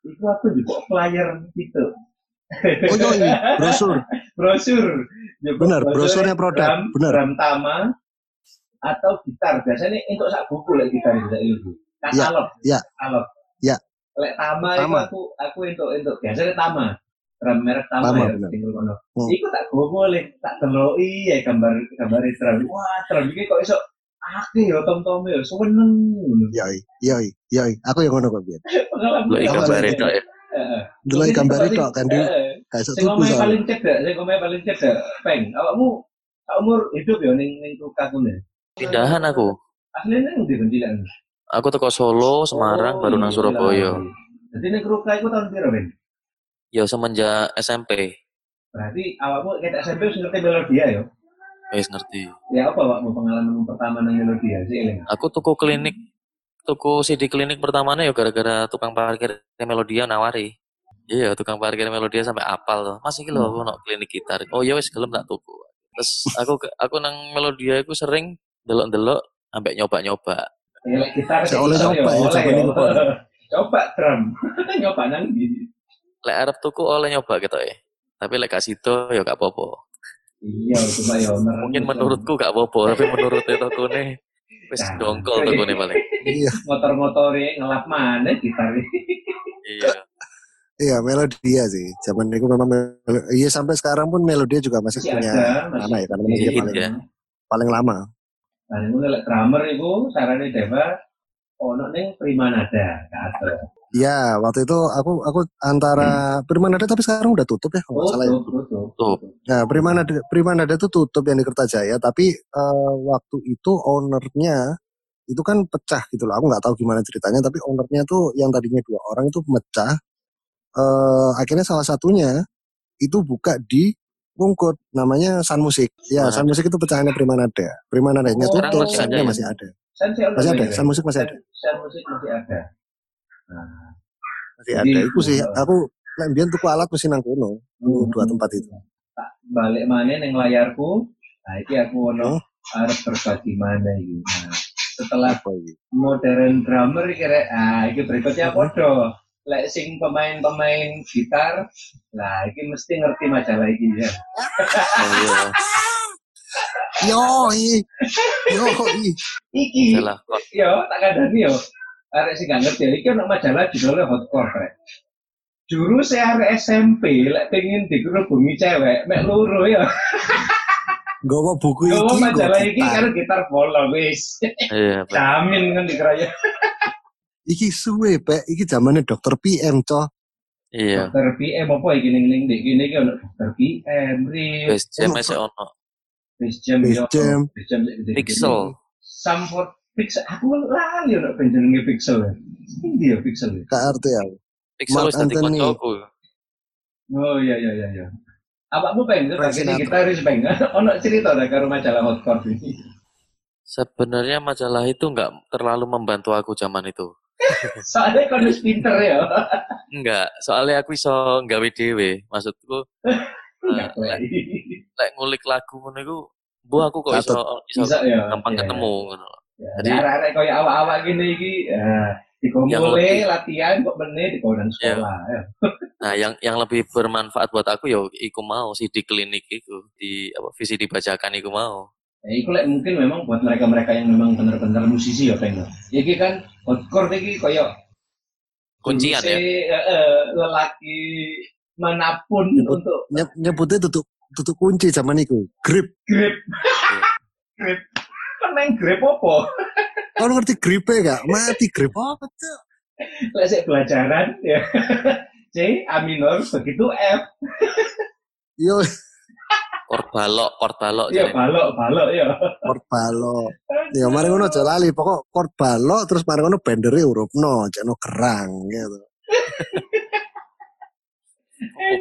itu aku juga flyer gitu. Oh yoi, brosur. brosur. Juga Benar, brosur brosurnya produk. drum, Benar. drum tama atau gitar. Biasanya untuk sak buku lek gitar itu itu. Katalog. ya. Katalog. Ya. Lek tama, itu Tama. aku aku untuk untuk biasanya tama. Drum merek Tama, ya. tinggal kono. Hmm. Iku tak gue boleh, tak deloki ya gambar gambar drum. Wah, drum iki kok iso akeh ya tom-tom ya, seneng ngono. Yoi, yoi, yoi. Aku yang ngono kok biar. Iya, gambar iya. itu ya. Dulu gambar itu kan di kayak tuku omahe soalnya. paling cedek, sing omahe paling cedek, peng. Awakmu umur hidup ya ning ning Tukakune. Pindahan aku. Asline nang ndi Cilan? Aku teko Solo, Semarang, baru nang Surabaya. Jadi ning Kruka iku tahun piro, Ben? Ya semenjak SMP. Berarti awakmu ketek SMP wis ngerti melodia ya? Wis ngerti. Ya apa awakmu pengalaman pertama nang melodia sih eling? Aku tuku klinik, tuku CD klinik pertamanya ya gara-gara tukang parkir Melodia nawari. Iya, tukang parkir Melodia sampai apal loh. Mas iki lho aku ono klinik gitar. Oh ya wis gelem tak tuku. Terus aku aku nang Melodia iku sering delok-delok sampai nyoba-nyoba. Ya gitar Saya sih oleh nyoba ya, itu, Pak. Coba drum. nyoba nang ndi? Lek arep tuku oleh nyoba gitu ya. Tapi lek gak sido ya gak apa-apa. Iya, cuma ya. Mungkin menurutku gak apa-apa, tapi menurut tokone wis Nah. dongkol tokone paling. Iya, motor-motore ngelap mana gitar Iya. iya melodia sih. Zaman itu memang iya sampai sekarang pun melodia juga masih masih punya masih nama ya karena memang dia Iya. paling ya. paling lama. nah ini lek drummer itu sarane Dewa ono ning Primanada ada Iya, waktu itu aku aku antara Primanada tapi sekarang udah tutup ya kalau nggak salah ya. tutup. Nah, Primanada Primanada itu tutup yang di Kertajaya, tapi eh, waktu itu ownernya itu kan pecah gitu loh. Aku nggak tahu gimana ceritanya, tapi ownernya tuh yang tadinya dua orang itu pecah. Eh, akhirnya salah satunya itu buka di Rungkut, namanya Sun Music. Ya, Primanada. Sun Music itu pecahannya Primanada. Primanadanya Oh, tutup, masih ada Sunnya ya? masih ada. Sen sih ono Masih ada, lagi, Sun Music masih ada. Sen musik masih ada nah Masih Jadi, ada. Itu sih, eh, aku lembian tuku alat mesin nang kono. Hmm. Dua tempat itu. tak balik mana ning layarku nah iki aku ono Hmm. arep berbagi mana iki nah setelah Apa ini? modern drummer kira ah iki berikutnya podo lek sing pemain-pemain gitar lah iki mesti ngerti majalah iki ya Oh iya. Yo, i. Yo, i. iki yo tak kandani yo arek sing gak ngerti iki ono majalah judulnya hardcore rek juru saya arek SMP lek pengen dikerubungi cewek mek loro ya Gawa buku iki. Yo nggawa majalah iki karo gitar polo wis Iya, jamin kan dikeraya Iki suwe, Pak. Iki zamannya dokter PM, coh. Iya. dokter PM apa iki ning ning iki ono dokter PM Wis jam masih ono. Space Jam yo. Jam. Space Jam. Pixel. Samford Pixel. Aku lali ono jenenge Pixel. ya. Endi ya Pixel? ya? Gak arti aku. Pixel wis dadi koncoku. Oh iya iya iya iya. Awakmu pengen pakai Sinatra. gitaris pengen. Ono cerita dah karo majalah hotcore ini. Sebenarnya majalah itu nggak terlalu membantu aku zaman itu. Soalnya kan wis pinter ya. Enggak, soalnya aku iso nggawe dhewe. Maksudku Enggak lek lek ngulik lagu ngono iku, bu aku kok iso iso Bisa ya. gampang Iya. ketemu ngono. Ya, Jadi- Jadi arek-arek koyo awak-awak gini iki ya dikomule lebih- latihan kok meneh di kodan sekolah ya. Nah, yang yang lebih bermanfaat buat aku ya iku mau sih di klinik itu, di apa visi dibacakan iku mau. Ya, itu lek mungkin memang buat mereka-mereka yang memang benar-benar musisi ya pengen. Ya iki kan hardcore iki koyo Kuncian ya. eh, eh, lelaki mana pun Nyebut- untuk Nyeb- nyebutnya tutup tutup kunci zaman itu. Grip. grip. grip. Main grip apa? Kalau ngerti gripnya gak? Mati grip apa tuh? Lek sik pelajaran ya. C A minor begitu F. Yo, Kor balok, kor balok. Ya balok, balok ya. chord balok. Ya mari ngono aja lali, pokok chord balok terus mari ngono bendere no, cekno kerang gitu.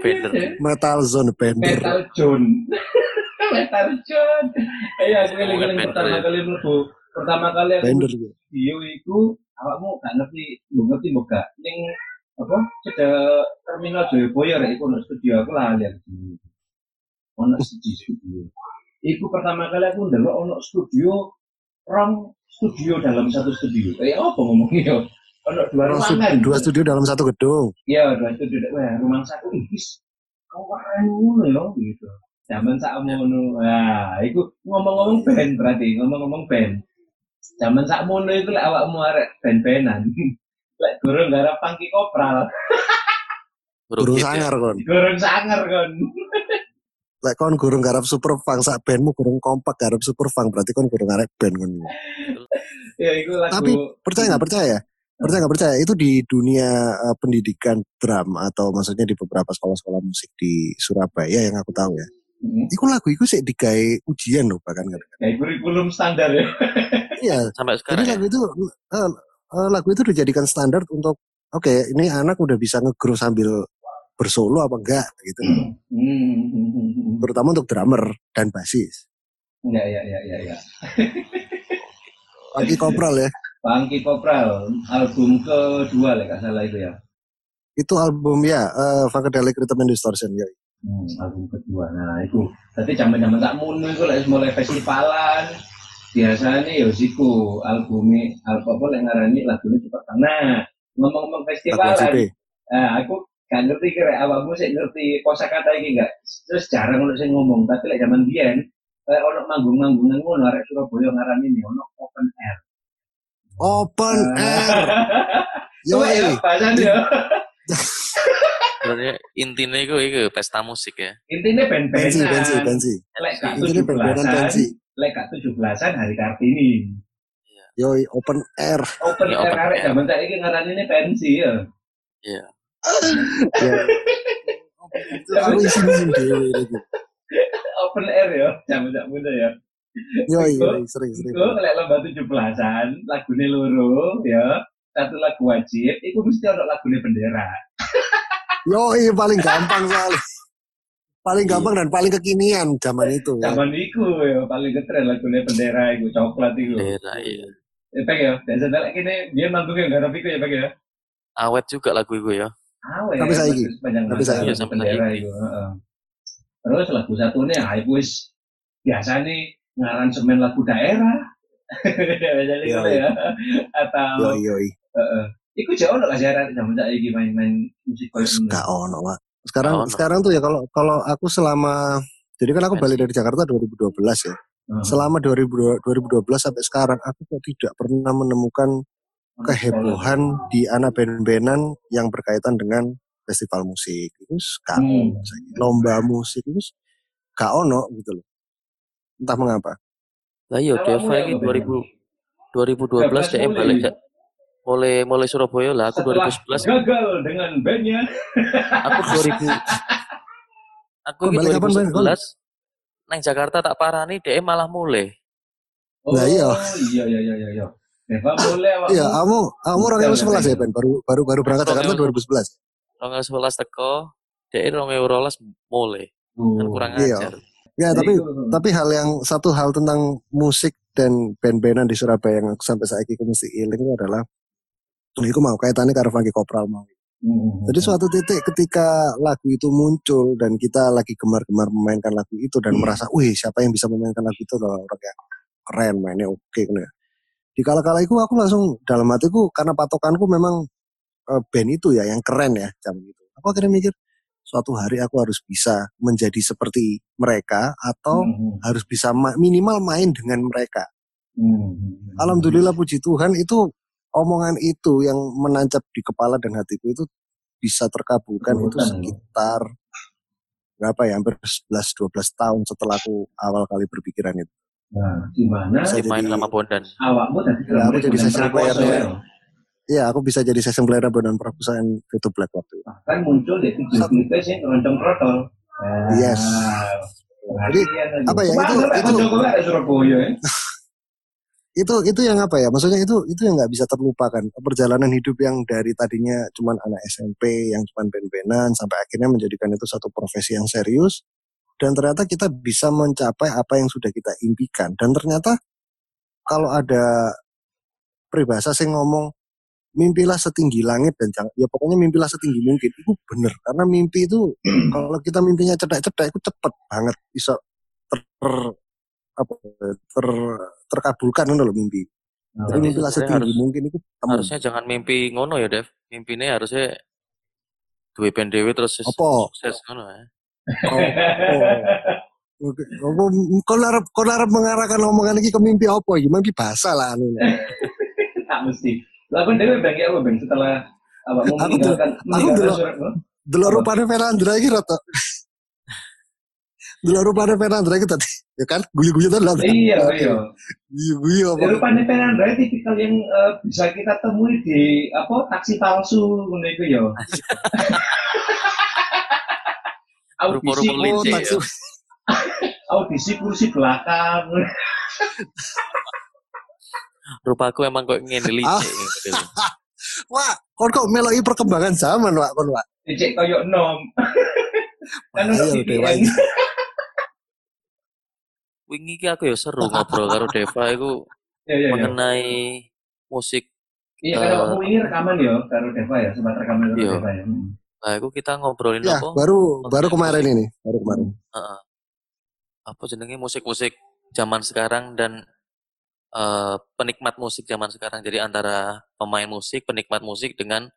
Metal zone bender. Metal John. John. Iya, eling-eling bender pertama kali mlebu. Pertama kali aku Bender video iku awakmu gak ngerti, mbok ngerti mbok gak ning apa cedek terminal Joyoboyo rek iku ono studio aku lali aku. Ono studio studio. Iku pertama kali aku ndelok ono studio rong studio dalam satu studio. Kayak apa ngomongnya? Ono dua ruangan. Dua studio dalam satu gedung. Iya, dua studio. Wah, rumah satu ih, wis kau keren ngono ya gitu. Zaman sak ngono. Nah, iku ngomong-ngomong band berarti, ngomong-ngomong band. Zaman sak mono itu lek awakmu arek band-bandan. lek gurung garap pangki kopral, Burung Guru hit ya. sangar kon. gurung sanger kon. Lek kon gurung garap super funk sak bandmu gurung kompak garap super funk berarti kon gurung arek band kon. ya iku lagu Tapi percaya nggak percaya? Percaya nggak percaya? Itu di dunia eh, pendidikan drum atau maksudnya di beberapa sekolah-sekolah musik di Surabaya yang aku tahu ya. Hmm, Iku lagu iku sih digawe ujian loh bahkan kan. kayak kurikulum standar ya. Iya. Sampai Jadi sekarang ya. lagu itu eh, eh, lagu itu dijadikan standar untuk oke ini anak udah bisa nge-groove sambil bersolo apa enggak gitu. Hmm, hmm. Terutama untuk drummer dan basis. Ya, ya, ya, ya, ya. Pagi kopral ya. Pangki Kopral, album kedua lah, salah itu ya. Itu album ya eh Funkadelic Rhythm and Distortion ya. Hmm, album kedua. Nah, itu. Tapi zaman-zaman tak munu itu lah mulai festivalan. Biasanya ya siku albumnya, album apa yang ngarani lagunya cepat. Nah, ngomong-ngomong festivalan, nah, aku gak ngerti kira awakmu sih ngerti kosakata ini enggak. Terus jarang untuk saya ngomong, tapi lek zaman biyen kayak ono manggung-manggungan ngono arek Surabaya ngarani ini ono open air. Open air. Yo, Coba ya, bahasanya ya. Sebenarnya intinya itu, itu pesta musik ya. Intinya pensi, band-bandan. pensi, pensi. Lek gak Intinya band-bandan 17-an, pensi. lek gak 17-an hari Kartini. Yoi, open air. Open Ya, air open arek air. zaman saya ini ngarani ini pensi ya. Iya. Ya. Aku dewe lagi. Open air ya, zaman sak muda ya. Yoi, yoi, sering sering. Iku lek lomba 17-an, lagune loro ya. Satu lagu wajib, itu mesti ada lagune bendera. Yoi, paling gampang soalnya. Paling gampang dan paling kekinian zaman itu. Ya. Zaman iku ya paling keren lagune bendera iku coklat iku. Bendera, iya. Ya Pak ya, biasa lek kene dia manggungnya enggak tapi iku ya Pak ya. Awet juga lagu itu ya. Awe, Sampai saiki. bagus, Sepanjang Sampai masa saiki. lagu Sampai bendera itu. heeh. Terus lagu satunya, ah, itu wis biasa nih ngaransemen lagu daerah. Biasanya Iya, gitu ya. Atau, Yoi, yoi. heeh. Iku jauh kasih arah zaman saya lagi main-main musik kayak Terus Gak ono, Pak. Sekarang ono. sekarang tuh ya kalau kalau aku selama jadi kan aku balik dari Jakarta 2012 ya. Selama 2000 2012 sampai sekarang aku kok tidak pernah menemukan kehebohan di anak band-bandan yang berkaitan dengan festival musik. Itu gak Hmm. ono. Lomba musik itu gak ono gitu loh. Entah mengapa. Lah iya, Awakmu Deva ini apa, 2000 2012 dia mulai. balik mulai mulai Surabaya lah aku Setelah 2011 gagal dengan bandnya. aku 2000 aku kapan, Bang? 2011 nang Jakarta tak parani dhek malah mulai. Oh, Nah, iya. iya iya iya iya iya. Awakmu. Iya, kamu kamu orang Iya, 2011 iya. ya, Ben? Baru baru baru berangkat Orang Jakarta yang- 2011. 2011 teko, dhek 2012 mulai. Kan Oh. kurang Iya. ajar. Ya, tapi itu- tapi hal yang satu hal tentang musik dan band-bandan di Surabaya yang aku sampai saat ini mesti iling itu adalah ini aku mau kaitannya karo Funky Kopral mau. Hmm. Jadi suatu titik ketika lagu itu muncul dan kita lagi gemar-gemar memainkan lagu itu dan Hmm. merasa, wih siapa yang bisa memainkan lagu itu loh orang yang keren mainnya oke kan ya. Di kala-kala itu aku langsung dalam hatiku karena patokanku memang eh, band itu ya yang keren ya jam itu. Aku akhirnya mikir suatu hari aku harus bisa menjadi seperti mereka atau Hmm. harus bisa ma- minimal main dengan mereka. Hmm. Alhamdulillah puji Tuhan itu omongan itu yang menancap di kepala dan hatiku itu bisa terkabulkan itu sekitar berapa ya hampir 11 12 tahun setelah aku awal kali berpikiran itu. Nah, di mana Bisa Dimain jadi- sama Bondan. awakmu tadi Ya, aku jadi session player ya. Iya, aku bisa jadi session player dan perpustakaan itu Black waktu itu. Bahkan muncul di klipnya sih keroncong protol. Nah, Yes. Jadi, perhatian apa ya, itu- itu- Surabaya ya. Itu itu yang apa ya? Maksudnya itu itu yang nggak bisa terlupakan. Perjalanan hidup yang dari tadinya cuman anak SMP yang cuman band-bandan sampai akhirnya menjadikan itu satu profesi yang serius dan ternyata kita bisa mencapai apa yang sudah kita impikan dan ternyata kalau ada peribahasa sing ngomong mimpilah setinggi langit dan jangan ya pokoknya mimpilah setinggi mungkin itu bener karena mimpi itu kalau kita mimpinya cedak-cedak itu cepet banget bisa ter- apa ter terkabulkan itu loh mimpi Nah, jadi sebenarnya setinggi harus- mungkin itu temen. Harusnya jangan mimpi ngono ya, Dev. Mimpinya harusnya duwe dhewe terus Apa? sukses ngono ya. oh, oh. Oke, apa kau larap kau larap mengarahkan omongan ini ke mimpi apa? Ya mimpi bahasa lah anu. tak mesti. Lagu dewe bangke apa bang setelah awakmu Aku meninggalkan aku meninggalkan delok- surat no? Delok rupane Fernandra iki rata. Delok rupane Fernandra iki tadi. Ya kan guyu-guyu tadi lah. Iya iya. Guyu-guyu apa? Rupanya Fernandra tipikal yang eh, bisa kita temui di apa taksi palsu ngono iku ya. audisi Rupa-rupa Oh, licik taksi. audisi kursi belakang. Rupaku emang kok ngene Ah. licik gitu. Wah, kon kok meloki perkembangan zaman, Wak, kon, Wak. Cek koyo nom. kan ono Ayo, Dewa VPN. ini. Wingi iki aku ya seru ngobrol karo Deva iku iya iya. mengenai musik. Iya kan eh, awakmu ini rekaman ya karo Deva ya, sempat rekaman karo Iya. Deva ya. Hmm. Nah, iku kita ngobrolin Ya, apa? baru baru kemarin ini, baru kemarin. Heeh. Apa jenenge musik-musik zaman sekarang dan eh, penikmat musik zaman sekarang. Jadi antara pemain musik, penikmat musik dengan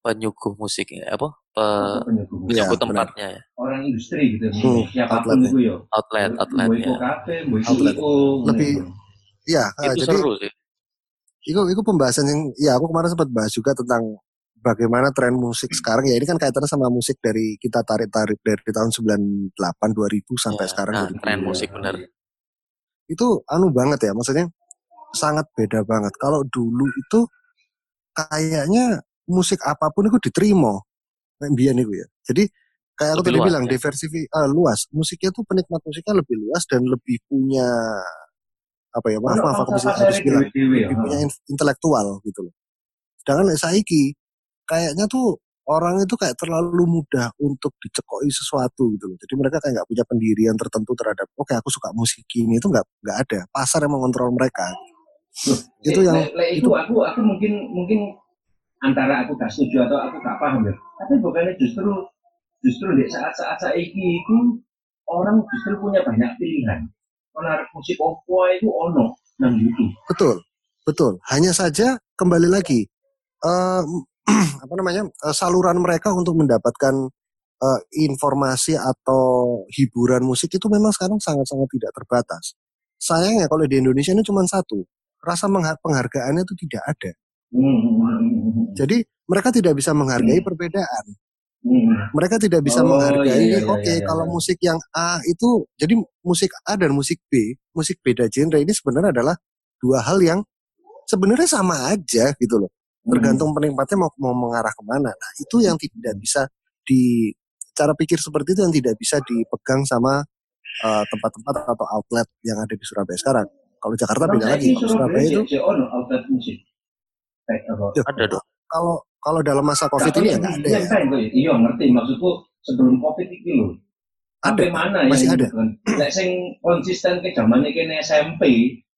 penyuguh musik apa? Benar. tempatnya ya. Orang industri gitu. Hmm, Siapa pun outletnya. itu ya. Outlet, outlet Mau ya. kafe, mau Outlet. Lebih-. Iya, ah, Itu jadi seru sih. itu itu pembahasan yang ya aku kemarin sempat bahas juga tentang bagaimana tren musik sekarang ya ini kan kaitannya sama musik dari kita tarik-tarik dari tahun 98 2000 sampai Ya, sekarang nah, 2000. tren musik bener. itu anu banget ya maksudnya sangat beda banget kalau dulu itu kayaknya musik apa pun itu diterima itu ya jadi kayak aku Lebih tadi luas, bilang ya? diversifi ah, luas musiknya tuh penikmat musiknya lebih luas dan lebih punya apa ya maaf maaf aku bisa harus bilang ya. lebih punya in- intelektual gitu loh. Sedangkan saiki kayaknya tuh orang itu kayak terlalu mudah untuk dicekoi sesuatu gitu loh. Jadi mereka kayak nggak punya pendirian tertentu terhadap oke aku suka musik ini itu nggak nggak ada. Pasar yang mengontrol mereka. itu Eh, yang le- le, itu aku aku mungkin mungkin antara aku gak setuju atau aku gak paham ya. Tapi bukannya justru justru di saat-saat saiki itu orang justru punya banyak pilihan. Menarik musik opo itu ono nang YouTube. betul betul. Hanya saja kembali lagi eh, apa namanya eh, saluran mereka untuk mendapatkan eh, informasi atau hiburan musik itu memang sekarang sangat-sangat tidak terbatas. Sayangnya kalau di Indonesia ini cuma satu, rasa penghargaannya itu tidak ada. Hmm. Jadi mereka tidak bisa menghargai perbedaan. Hmm. Mereka tidak bisa Oh, menghargai, iya, iya, oke iya, iya, kalau iya. musik yang A itu, jadi musik A dan musik B, musik beda genre ini sebenarnya adalah dua hal yang sebenarnya sama aja gitu loh. Tergantung penikmatnya mau mau mengarah ke mana. Nah itu yang tidak bisa di cara pikir seperti itu yang tidak bisa dipegang sama eh, tempat-tempat atau outlet yang ada di Surabaya sekarang. Kalau Jakarta beda lagi. Kalau Surabaya itu ono outlet musik. Ya, Ada dong. kalau kalau dalam masa Covid Tapi ini ya nggak ada iya, ya. kan, gue. Iya ngerti maksudku sebelum covid iki lho. Ada, mana masih yang ada. kan? Lek sing konsisten ke zaman iki SMP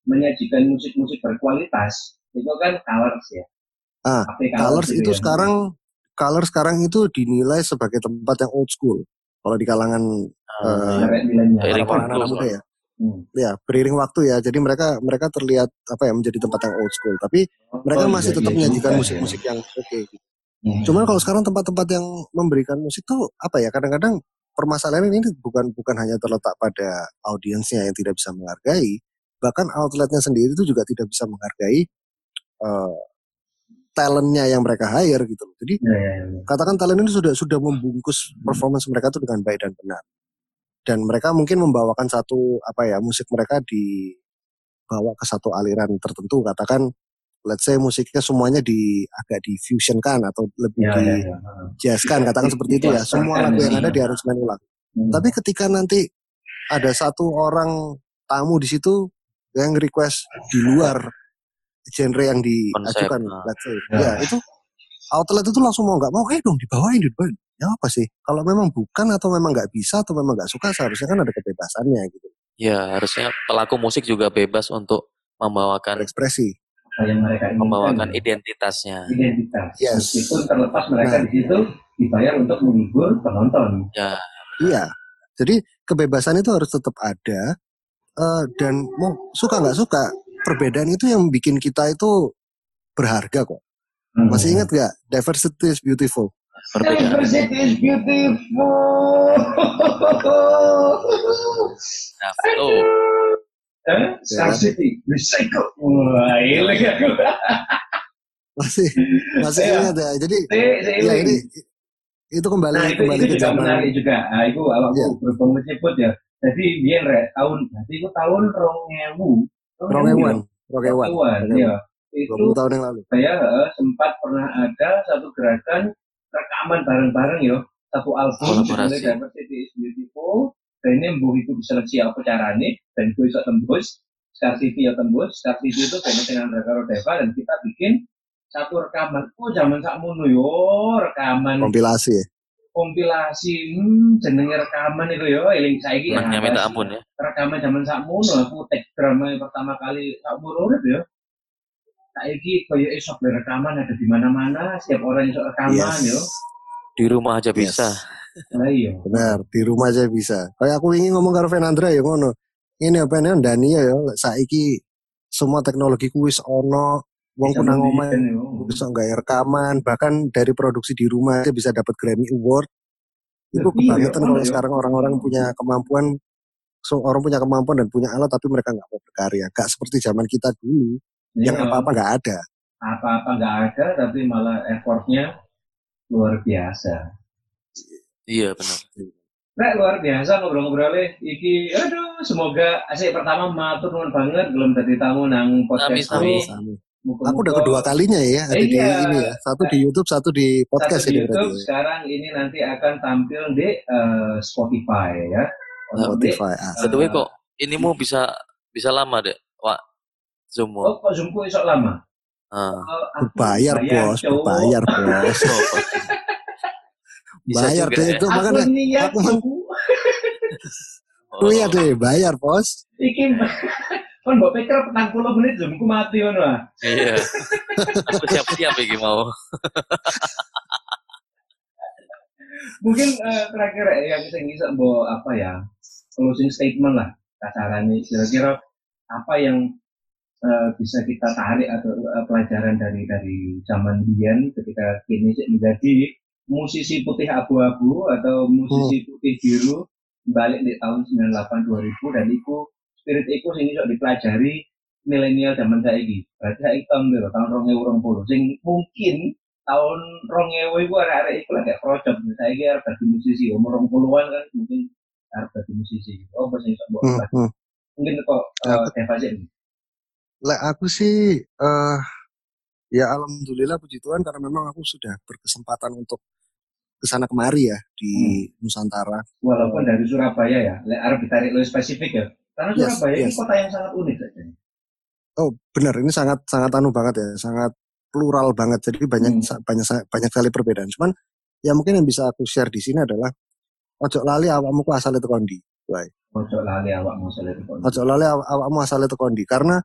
menyajikan musik-musik berkualitas itu kan Colors ya. Ah, Colors gitu itu ya. sekarang Colors sekarang itu dinilai sebagai tempat yang old school. Kalau di kalangan Ah, Eh, Arek milenial. Seiring para waktu, anak muda ya. Hmm. Ya, beriring waktu ya. Jadi mereka mereka terlihat apa ya menjadi tempat yang old school. Tapi mereka Oh, masih iya, tetap iya menyajikan juga musik-musik yang oke. Hmm. Cuman kalau sekarang tempat-tempat yang memberikan musik tuh apa ya? Kadang-kadang permasalahan ini bukan bukan hanya terletak pada audiensnya yang tidak bisa menghargai, bahkan outletnya sendiri itu juga tidak bisa menghargai eh, talentnya yang mereka hire gitu loh. Jadi Ya, ya, ya. katakan talent ini sudah sudah membungkus performance mereka itu dengan baik dan benar. Dan mereka mungkin membawakan satu apa ya musik mereka dibawa ke satu aliran tertentu. Katakan let's say musiknya semuanya di agak di fusion kan atau lebih Ya, di ya, ya. jazz kan katakan seperti itu ya. Semua lagu yang ada di aransemen ulang. Hmm. Tapi ketika nanti ada satu orang tamu di situ yang request di luar genre yang diajukan, Konsep, let's say, Ya. ya itu outlet itu langsung mau nggak mau, eh dong dibawain, dibawain. Ya apa sih? Kalau memang bukan atau memang nggak bisa atau memang nggak suka, seharusnya kan ada kebebasannya gitu, Ya, harusnya pelaku musik juga bebas untuk membawakan berekspresi. Apa yang mereka inginkan membawakan ya. identitasnya. identitas. Yes. Meskipun terlepas mereka Nah. di situ dibayar untuk menghibur penonton. Ya, Iya. Jadi kebebasan itu harus tetap ada eh, dan mau suka nggak suka perbedaan itu yang bikin kita itu berharga kok. Hmm. Masih ingat nggak? Diversity is beautiful. Perbedaan. Diversity is beautiful. Nah, tuh. Eh, Scarcity, recycle. Wah, ilang aku. Masih masih Iya. ingat ya. Jadi Si, si ya ini itu kembali Nah, itu, kembali itu ke juga zaman menarik juga. Nah, itu awakku Iya. berhubung menyebut ya. Jadi biar rek tahun, berarti itu tahun rongewu. Rongewan, Rongewan, Rongewan, ya. Itu 20 tahun yang lalu. saya eh, sempat pernah ada satu gerakan rekaman bareng-bareng yo. Satu album Kolaborasi. judulnya Diversity is Beautiful. Dan ini mbuh itu diseleksi apa carane dan gue bisa tembus. Scarcity ya tembus. Scarcity itu kayaknya dengan Rekaro Deva dan kita bikin satu rekaman. Oh zaman sakmono yo rekaman. Kompilasi. Ya. kompilasi hmm, jenenge rekaman itu yo. Eling saiki Menangnya ah, minta ampun ya. rekaman zaman sakmono aku tek drama yang pertama kali sakmono urip ya saiki koyo esok rekaman ada di mana-mana setiap orang esok rekaman Yes. yo Di rumah aja Yes. bisa. lah iya Benar, di rumah aja bisa. Kayak aku ingin ngomong karo Fenandra ya ngono. Ini apa ini Dania ya, lek saiki semua teknologi kuis ono, wong Bisa pun nang omah mendidik, yo. bisa nggak rekaman, bahkan dari produksi di rumah aja bisa dapat Grammy Award. Itu Iya, kebangetan iya, kalau iya. sekarang orang-orang punya kemampuan, so, orang punya kemampuan dan punya alat tapi mereka nggak mau berkarya. Gak seperti zaman kita dulu yang Iya. apa-apa nggak ada. apa-apa nggak ada tapi malah effortnya luar biasa Iya benar. Nah, luar biasa ngobrol-ngobrolnya. Iki, aduh, semoga asik pertama matur nuwun banget belum jadi tamu nang podcast. Muga-muga Aku udah kedua kalinya ya, ada di Iya. ini ya. Satu di YouTube, satu di podcast satu di ini berarti. YouTube, ya. sekarang ini nanti akan tampil di eh, Spotify ya. Untuk di- Spotify. Ah, By the way kok ini mau bisa bisa lama deh, Wak. Zoom. Oh, kok Zoomku isok lama? Aku Berbayar bos, cowok. berbayar bos. Bisa Bayar deh ya. itu Aku makanya niat aku. Oh, Iya deh, bayar bos. Iki kan mbok pikir petang puluh menit Zoomku mati ah. Iya. Aku siap-siap iki mau. Mungkin eh, terakhir eh, yang sing bisa mbok apa ya? Closing statement lah kasarannya kira-kira apa yang eh, bisa kita tarik atau eh, pelajaran dari dari zaman Bian ketika kini menjadi musisi putih abu-abu atau musisi putih biru balik di tahun 98 2000 dan itu spirit itu sing iso dipelajari milenial zaman saiki. Berarti saiki tahun piro? Tahun 2020. Sing mungkin tahun 2000 iku arek-arek iku lagi project. Saiki arep dadi musisi umur 20-an kan mungkin arep dadi musisi. Oh, sing iso mbok Hmm, hmm. mungkin kok eh, Deva sih. Lek aku sih eh ya alhamdulillah puji Tuhan karena memang aku sudah berkesempatan untuk ke sana kemari ya di Nusantara. Walaupun dari Surabaya ya, lek arep ditarik lebih spesifik ya. Karena Yes, Surabaya ini yes. kota yang sangat unik saja. Oh benar ini sangat sangat anu banget ya, sangat plural banget. Jadi banyak Hmm. sa- banyak banyak sekali perbedaan. Cuman ya mungkin yang bisa aku share di sini adalah ojo lali awakmu ku asale teko ndi. Wae. Ojo lali awak masalah itu. Ojo lali aw- awakmu asale teko ndi karena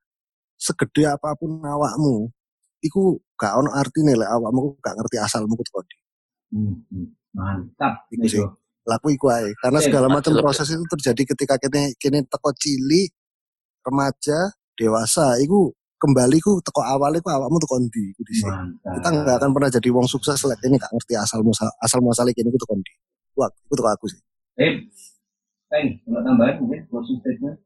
segede apa pun awakmu iku gak ono artine lek awakmu ku gak ngerti asalmu ku teko ndi. Hmm, hmm. Mantap. Iku sih. Laku iku ae. Karena segala macam proses itu terjadi ketika kene kene teko cilik, remaja, dewasa iku kembali ku teko awalnya ku awakmu teko ndi iku dhisik. Mantap. kita nggak akan pernah jadi wong sukses lek ini gak ngerti asal muasal asal muasal ini itu kondi wah tuh aku sih Eh, untuk tambahan mungkin closing statement.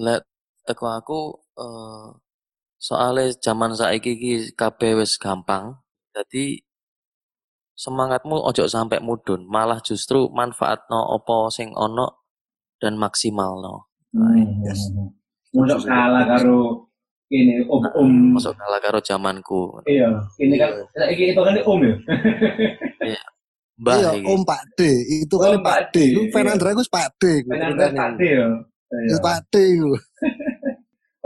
Lek teko aku eh soalnya zaman saiki iki kabeh wis gampang. Jadi semangatmu ojo sampai mudun, malah justru manfaatno opo sing ono dan maksimalno. Hmm, yes. Untuk kalah karo ini om om. Masuk kalah karo zamanku. Iya, ini kan ini itu kan om ya. Mbah iya iki. om Pak D itu kan Pak D, itu iya. Fernandra itu Pak D ceritanya. Pak D ya. Iya. Pak D itu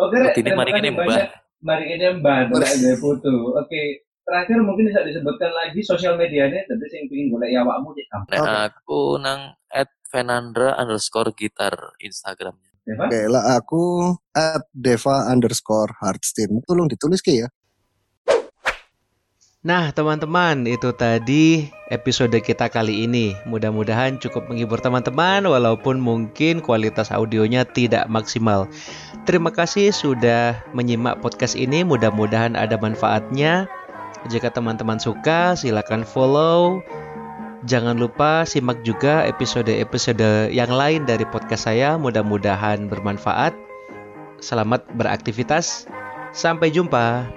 Oke, Berarti ini terima mari Mbah. banyak. Mari ini Mbah, tidak ada foto. Oke, terakhir mungkin bisa disebutkan lagi sosial medianya, tapi yang ingin golek ya awakmu di kampus. Oke. aku nang at Fenandra underscore gitar Instagramnya. Ya, oke lah aku at Deva underscore Hardstein tolong ditulis ke ya Nah, teman-teman, itu tadi episode kita kali ini. Mudah-mudahan cukup menghibur teman-teman, walaupun mungkin kualitas audionya tidak maksimal. Terima kasih sudah menyimak podcast ini. Mudah-mudahan ada manfaatnya. Jika teman-teman suka, silakan follow. Jangan lupa simak juga episode-episode yang lain dari podcast saya. Mudah-mudahan bermanfaat. Selamat beraktivitas. Sampai jumpa.